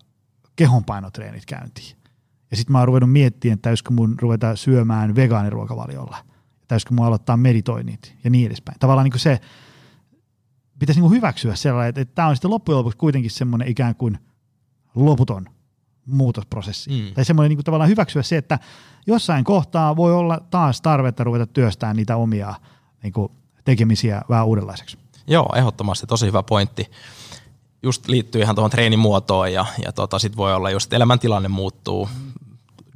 kehonpainotreenit käyntiin. Ja sitten mä oon ruvennut miettimään, että täysikö mun ruveta syömään vegaaniruokavaliolla. Täysikö mun aloittaa meditoinnit ja niin edespäin. Tavallaan niin se, pitäisi niin hyväksyä sellainen, että, että tämä on sitten loppujen lopuksi kuitenkin semmoinen ikään kuin loputon muutosprosessi. Mm. Tai semmoinen niin kuin tavallaan hyväksyä se, että jossain kohtaa voi olla taas tarvetta ruveta työstämään niitä omia niin kuin tekemisiä vähän uudenlaiseksi. Joo, ehdottomasti tosi hyvä pointti. Just liittyy ihan tuohon treenimuotoon ja, ja tota, sit voi olla just, että elämäntilanne muuttuu,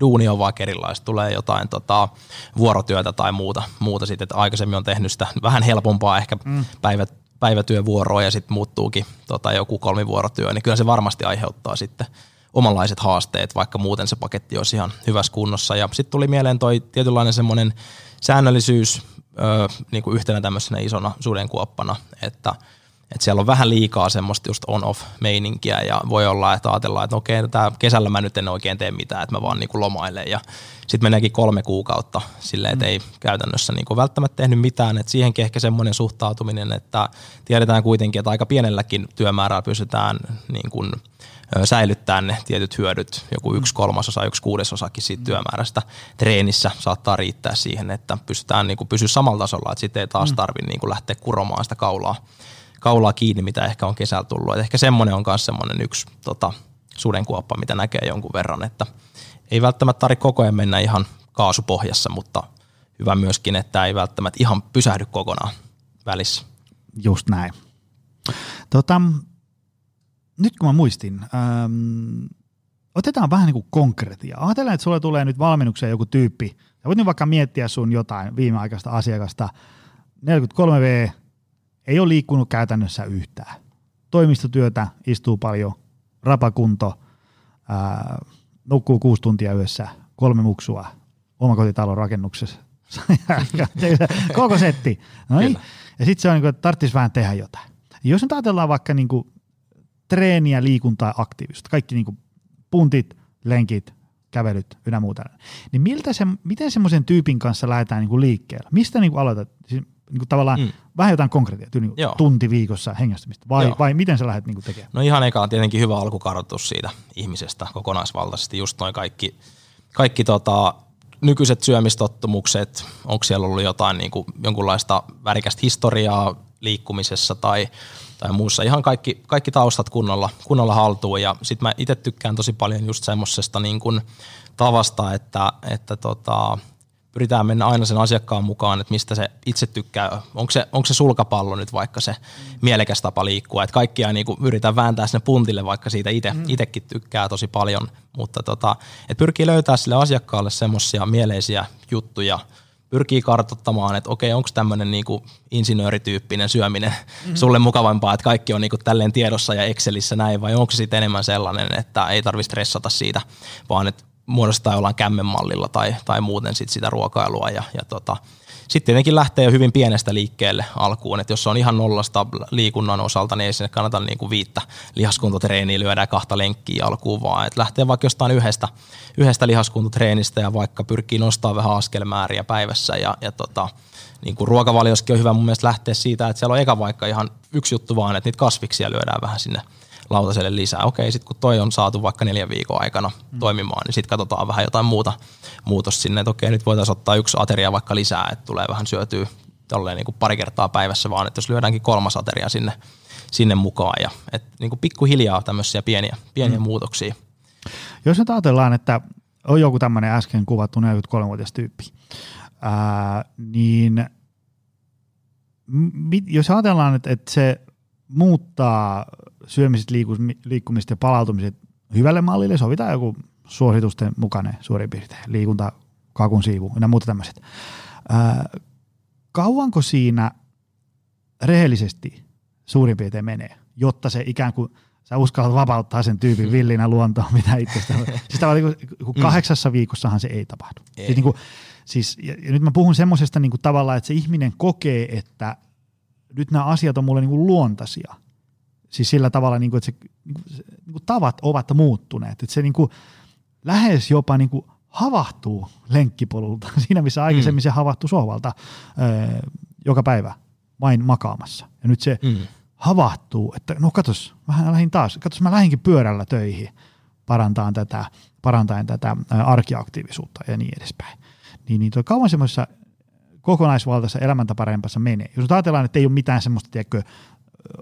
duuni on vaikka erilaista, tulee jotain tota, vuorotyötä tai muuta, muuta sitten, että aikaisemmin on tehnyt sitä vähän helpompaa ehkä mm. päivät, päivätyövuoroa ja sitten muuttuukin tota, joku kolmivuorotyö, niin kyllä se varmasti aiheuttaa sitten omanlaiset haasteet, vaikka muuten se paketti olisi ihan hyvässä kunnossa. Ja sitten tuli mieleen toi tietynlainen semmoinen säännöllisyys ö, niin kuin yhtenä tämmöisenä isona sudenkuoppana, että että siellä on vähän liikaa semmoista just on-off-meininkiä ja voi olla, että ajatellaan, että okei, tämä kesällä mä nyt en oikein tee mitään, että mä vaan niin kuin lomailen ja sitten meneekin kolme kuukautta silleen, että mm. ei käytännössä niin kuin välttämättä tehnyt mitään, että siihenkin ehkä semmoinen suhtautuminen, että tiedetään kuitenkin, että aika pienelläkin työmäärällä pystytään niin kuin – säilyttää ne tietyt hyödyt, joku yksi kolmasosa, yksi kuudesosakin siitä mm. työmäärästä treenissä saattaa riittää siihen, että pystytään niin kuin pysyä samalla tasolla, että sitten ei taas mm. tarvitse niin kuin lähteä kuromaan sitä kaulaa, kaulaa kiinni, mitä ehkä on kesällä tullut. Et ehkä semmoinen on myös semmoinen yksi tota, sudenkuoppa, mitä näkee jonkun verran, että ei välttämättä tarvitse koko ajan mennä ihan kaasupohjassa, mutta hyvä myöskin, että ei välttämättä ihan pysähdy kokonaan välissä. Just näin. Tota, nyt kun mä muistin, ähm, otetaan vähän niin kuin konkretia. Ajatellaan, että sulle tulee nyt valmennukseen joku tyyppi. Sä voit nyt vaikka miettiä sun jotain viimeaikaista asiakasta. 43V, ei ole liikkunut käytännössä yhtään. Toimistotyötä, istuu paljon, rapakunto, ää, nukkuu kuusi tuntia yössä, kolme muksua, omakotitalon rakennuksessa. <laughs> Koko setti. No niin. Ja sitten se on, niin että tarvitsisi vähän tehdä jotain. Jos nyt ajatellaan vaikka niin kuin treeniä, liikuntaa, aktiivisuutta, kaikki niin kuin puntit, lenkit, kävelyt ynnä muuta. Niin miltä se, miten semmoisen tyypin kanssa lähdetään niin kuin liikkeelle? Mistä niin kuin aloitat? Siis, niin kuin tavallaan mm. vähän jotain konkreettia, niin tunti viikossa hengästymistä, vai, vai miten sä lähdet niin kuin tekemään? No ihan eka on tietenkin hyvä alkukartoitus siitä ihmisestä kokonaisvaltaisesti, just noin kaikki, kaikki tota, nykyiset syömistottumukset, onko siellä ollut jotain niin kuin, jonkunlaista värikästä historiaa liikkumisessa tai tai muussa. Ihan kaikki, kaikki taustat kunnolla, kunnolla haltuun ja sitten mä itse tykkään tosi paljon just semmoisesta niin kuin tavasta, että, että tota, pyritään mennä aina sen asiakkaan mukaan, että mistä se itse tykkää. Onko se, onko se sulkapallo nyt vaikka se mielekäs tapa liikkua, että kaikkia niin kuin yritän vääntää sinne puntille, vaikka siitä itse, mm. itsekin tykkää tosi paljon, mutta tota, että pyrkii löytää sille asiakkaalle semmoisia mieleisiä juttuja, pyrkii kartoittamaan, että okei, onko tämmöinen niinku insinöörityyppinen syöminen mm-hmm. sulle mukavampaa, että kaikki on niinku tälleen tiedossa ja Excelissä näin, vai onko se sitten enemmän sellainen, että ei tarvitse stressata siitä, vaan että muodostaa jollain kämmenmallilla tai, tai muuten sit sitä ruokailua ja, ja tota, sitten tietenkin lähtee jo hyvin pienestä liikkeelle alkuun, että jos se on ihan nollasta liikunnan osalta, niin ei sinne kannata niin kuin viittä lihaskuntotreeniä lyödä kahta lenkkiä alkuun, vaan että lähtee vaikka jostain yhdestä, yhdestä lihaskuntotreenistä ja vaikka pyrkii nostaa vähän askelmääriä päivässä ja, ja tota, niin kuin ruokavalioskin on hyvä mun mielestä lähteä siitä, että siellä on eka vaikka ihan yksi juttu vaan, että niitä kasviksia lyödään vähän sinne lautaselle lisää. Okei, sitten kun toi on saatu vaikka neljän viikon aikana mm. toimimaan, niin sitten katsotaan vähän jotain muuta muutos sinne, että okei, nyt voitaisiin ottaa yksi ateria vaikka lisää, että tulee vähän syötyä tolleen niin kuin pari kertaa päivässä vaan, että jos lyödäänkin kolmas ateria sinne, sinne mukaan ja että niin kuin pikkuhiljaa tämmöisiä pieniä, pieniä mm. muutoksia. Jos nyt ajatellaan, että on joku tämmöinen äsken kuvattu 43-vuotias tyyppi, ää, niin jos ajatellaan, että, että se muuttaa syömiset, liikkumista ja palautumiset hyvälle mallille, sovitaan joku suositusten mukainen suurin piirtein, liikunta, kakun siivu ja muuta tämmöiset. kauanko siinä rehellisesti suurin piirtein menee, jotta se ikään kuin sä uskallat vapauttaa sen tyypin <laughs> villinä luontoon, mitä itsestä Siis tavallaan niin kahdeksassa viikossahan se ei tapahdu. Ei. Siis, niin kuin, siis, ja, ja nyt mä puhun semmoisesta niin tavallaan, että se ihminen kokee, että nyt nämä asiat on mulle niin kuin luontaisia. Siis sillä tavalla, niin kuin, että se, niin kuin, se, niin kuin tavat ovat muuttuneet. Että se niin kuin, lähes jopa niin kuin havahtuu lenkkipolulta <laughs> siinä, missä aikaisemmin mm. se havahtui sohvalta öö, joka päivä vain makaamassa. Ja nyt se mm. havahtuu, että no katos, mä lähdin taas, katos mä lähdinkin pyörällä töihin parantaen tätä, parantaen tätä arkiaktiivisuutta ja niin edespäin. Niin, niin tuo kauan semmoisessa kokonaisvaltaisessa elämäntaparempassa menee. Jos ajatellaan, että ei ole mitään semmoista, tiedätkö,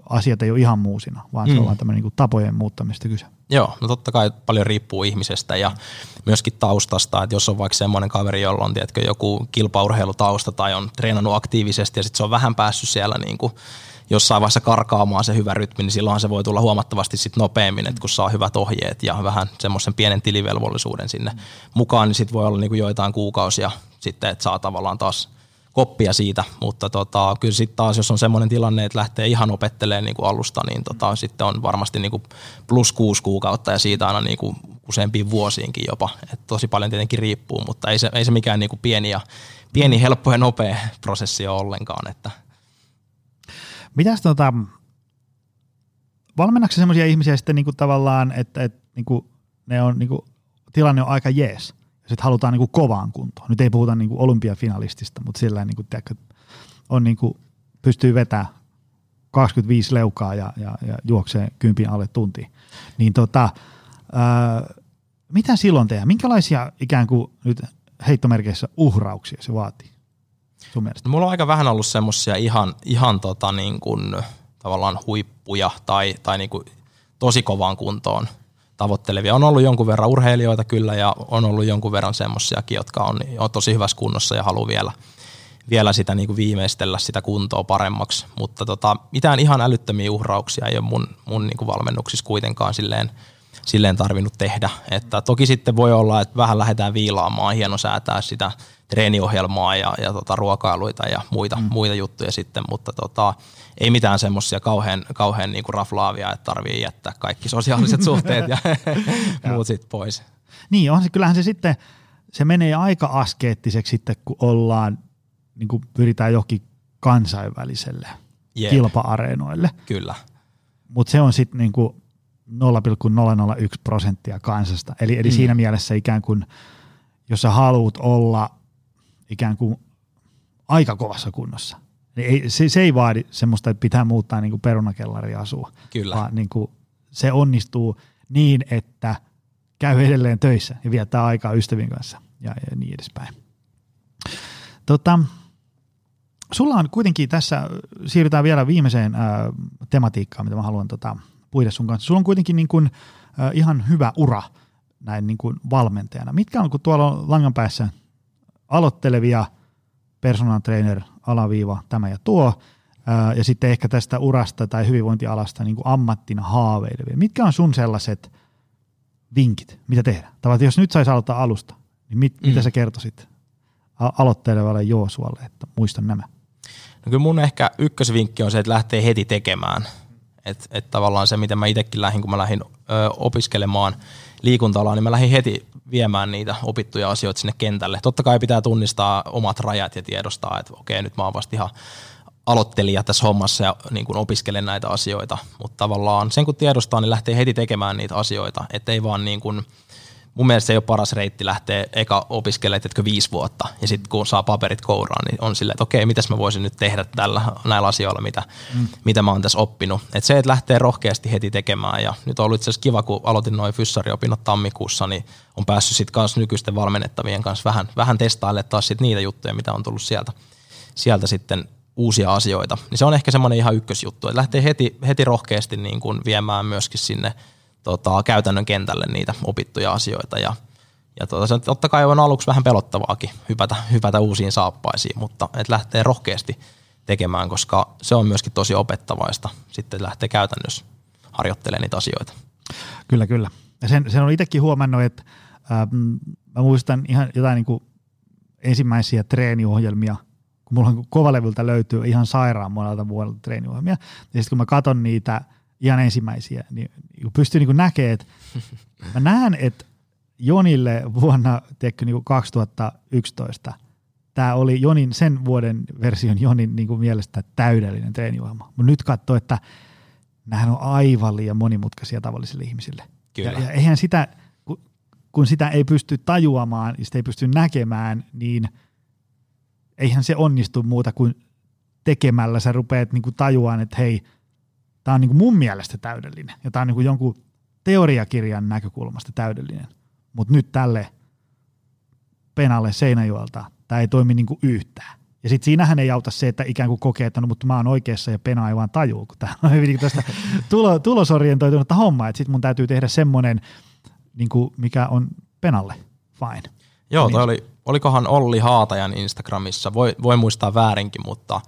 asiat ei ole ihan muusina, vaan mm. se on vaan tämmöinen niin tapojen muuttamista kyse. Joo, no totta kai paljon riippuu ihmisestä ja myöskin taustasta, että jos on vaikka semmoinen kaveri, jolla on tiedätkö, joku kilpaurheilutausta tai on treenannut aktiivisesti ja sitten se on vähän päässyt siellä niin kuin jossain vaiheessa karkaamaan se hyvä rytmi, niin silloin se voi tulla huomattavasti sit nopeammin, että kun saa hyvät ohjeet ja vähän semmoisen pienen tilivelvollisuuden sinne mukaan, niin sitten voi olla niin kuin joitain kuukausia sitten, että saa tavallaan taas – koppia siitä, mutta tota, kyllä sitten taas, jos on semmoinen tilanne, että lähtee ihan opettelemaan niin kuin alusta, niin tota, sitten on varmasti niin kuin plus kuusi kuukautta ja siitä aina niin kuin useampiin vuosiinkin jopa. Et tosi paljon tietenkin riippuu, mutta ei se, ei se mikään niin kuin pieni, ja, pieni, helppo ja nopea prosessi ole ollenkaan. Että. Mitäs tota, valmennaksi semmoisia ihmisiä sitten niin kuin tavallaan, että, että niin kuin ne on, niin kuin, tilanne on aika jees – sitten halutaan niinku kovaan kuntoon. Nyt ei puhuta niinku olympiafinalistista, mutta sillä niinku, tiedätkö, on niinku, pystyy vetämään 25 leukaa ja, ja, ja juoksee kympin alle tuntiin. Niin tota, ää, mitä silloin tehdään? Minkälaisia ikään kuin nyt heittomerkeissä uhrauksia se vaatii sun mielestä? No, mulla on aika vähän ollut semmoisia ihan, ihan tota niin kuin, tavallaan huippuja tai, tai niin kuin tosi kovaan kuntoon tavoittelevia. On ollut jonkun verran urheilijoita kyllä ja on ollut jonkun verran semmoisiakin, jotka on, on tosi hyvässä kunnossa ja haluaa vielä, vielä sitä niin kuin viimeistellä sitä kuntoa paremmaksi. Mutta tota, mitään ihan älyttömiä uhrauksia ei ole mun, mun niin kuin valmennuksissa kuitenkaan silleen, silleen tarvinnut tehdä. Että toki sitten voi olla, että vähän lähdetään viilaamaan, hieno säätää sitä treeniohjelmaa ja, ja tota, ruokailuita ja muita, mm. muita juttuja sitten, mutta tota, ei mitään semmoisia kauhean, kauhean niinku raflaavia, että tarvii jättää kaikki sosiaaliset <laughs> suhteet ja muut sitten pois. Niin, on se, kyllähän se sitten, se menee aika askeettiseksi sitten, kun ollaan, niin kuin pyritään johonkin kansainväliselle Jep. kilpa-areenoille. Kyllä. Mutta se on sitten niin 0,001 prosenttia kansasta. Eli, eli mm. siinä mielessä ikään kuin, jos sä haluat olla ikään kuin aika kovassa kunnossa, niin ei, se, se ei vaadi semmoista, että pitää muuttaa niin perunakellari asua. Kyllä. Vaan niin kuin se onnistuu niin, että käy edelleen töissä ja viettää aikaa ystävien kanssa ja, ja niin edespäin. Tota, sulla on kuitenkin tässä, siirrytään vielä viimeiseen ää, tematiikkaan, mitä mä haluan tota, puida sun kanssa. Sulla on kuitenkin niin kuin, ää, ihan hyvä ura näin niin kuin valmentajana. Mitkä on, kun tuolla on langan päässä aloittelevia personal trainer, alaviiva, tämä ja tuo, ja sitten ehkä tästä urasta tai hyvinvointialasta niin kuin ammattina haaveilevia. Mitkä on sun sellaiset vinkit, mitä tehdä? Tavat, jos nyt saisi aloittaa alusta, niin mit, mm. mitä sä kertoisit aloittelevalle Joosualle, että muistan nämä? No kyllä mun ehkä ykkösvinkki on se, että lähtee heti tekemään. Että et tavallaan se, miten mä itsekin lähdin, kun mä lähdin ö, opiskelemaan liikunta niin mä lähdin heti viemään niitä opittuja asioita sinne kentälle. Totta kai pitää tunnistaa omat rajat ja tiedostaa, että okei, nyt mä oon vasta ihan aloittelija tässä hommassa ja niin kuin opiskelen näitä asioita, mutta tavallaan sen kun tiedostaa, niin lähtee heti tekemään niitä asioita, ettei vaan niin kuin – mun mielestä se ei ole paras reitti lähteä eka opiskelemaan, että viisi vuotta, ja sitten kun saa paperit kouraan, niin on silleen, että okei, mitäs mä voisin nyt tehdä tällä, näillä asioilla, mitä, mm. mitä mä oon tässä oppinut. Et se, että lähtee rohkeasti heti tekemään, ja nyt on ollut itse asiassa kiva, kun aloitin noin fyssariopinnot tammikuussa, niin on päässyt sitten kanssa nykyisten valmennettavien kanssa vähän, vähän testailemaan taas sit niitä juttuja, mitä on tullut sieltä, sieltä sitten uusia asioita. Niin se on ehkä semmoinen ihan ykkösjuttu, että lähtee heti, heti rohkeasti niin kuin viemään myöskin sinne – tota, käytännön kentälle niitä opittuja asioita ja ja tota, se totta kai on aluksi vähän pelottavaakin hypätä, hypätä uusiin saappaisiin, mutta et lähtee rohkeasti tekemään, koska se on myöskin tosi opettavaista sitten lähtee käytännössä harjoittelemaan niitä asioita. Kyllä, kyllä. Ja sen, sen on itsekin huomannut, että ähm, mä muistan ihan jotain niin kuin ensimmäisiä treeniohjelmia, kun mulla kovalevyltä löytyy ihan sairaan monelta vuodelta treeniohjelmia, ja sitten kun mä katson niitä – ihan ensimmäisiä, niin, niin pystyy niin näkemään, että mä näen, että Jonille vuonna teikö, niin 2011 tämä oli Jonin sen vuoden version Jonin niin kuin mielestä täydellinen treeniohjelma. Mutta nyt katsoo, että nämähän on aivan liian monimutkaisia tavallisille ihmisille. Kyllä. Ja, ja eihän sitä, kun sitä ei pysty tajuamaan ja sitä ei pysty näkemään, niin eihän se onnistu muuta kuin tekemällä. Sä rupeat niin kuin tajuaan, että hei, tämä on niin kuin mun mielestä täydellinen ja tämä on niin kuin jonkun teoriakirjan näkökulmasta täydellinen. Mutta nyt tälle penalle Seinäjoelta tämä ei toimi niin kuin yhtään. Ja sitten siinähän ei auta se, että ikään kuin kokee, että no mutta mä oon oikeassa ja pena ei vaan tajuu, kun tämä on <laughs> hyvin niin tästä tulo, tulosorientoitunutta hommaa, että sitten mun täytyy tehdä semmoinen, niin kuin mikä on penalle fine. Joo, toi niin. oli, olikohan Olli Haatajan Instagramissa, voi, voi muistaa väärinkin, mutta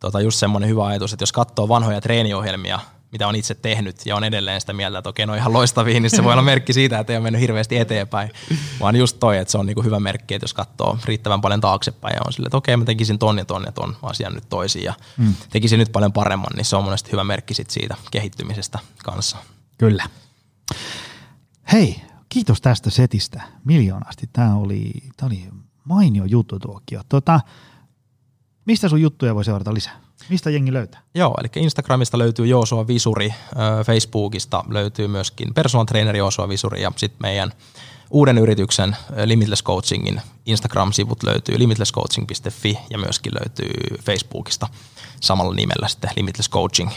tota, just semmoinen hyvä ajatus, että jos katsoo vanhoja treeniohjelmia, mitä on itse tehnyt ja on edelleen sitä mieltä, että okei, no ihan loistavia, niin se voi olla merkki siitä, että ei ole mennyt hirveästi eteenpäin. Vaan just toi, että se on niinku hyvä merkki, että jos katsoo riittävän paljon taaksepäin ja on sille, että okei, mä tekisin ton ja ton ja ton asian nyt toisin ja mm. tekisin nyt paljon paremman, niin se on monesti hyvä merkki sit siitä kehittymisestä kanssa. Kyllä. Hei, kiitos tästä setistä miljoonasti. Tämä oli, tämä oli mainio juttu tuokio. Tota, Mistä sun juttuja voi seurata lisää? Mistä jengi löytää? Joo, eli Instagramista löytyy Joosua Visuri, Facebookista löytyy myöskin personal trainer Joosua Visuri ja sitten meidän uuden yrityksen Limitless Coachingin Instagram-sivut löytyy limitlesscoaching.fi ja myöskin löytyy Facebookista samalla nimellä sitten Limitless Coaching.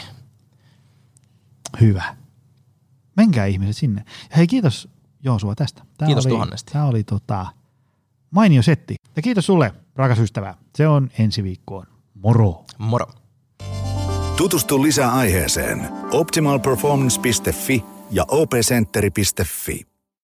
Hyvä. Menkää ihmiset sinne. Hei, kiitos Joosua tästä. Tää kiitos oli, tuhannesti. Tämä oli tota, mainio setti. Ja kiitos sulle, rakas ystävä. Se on ensi viikkoon. Moro. Moro. Tutustu lisää aiheeseen optimalperformance.fi ja opcenteri.fi.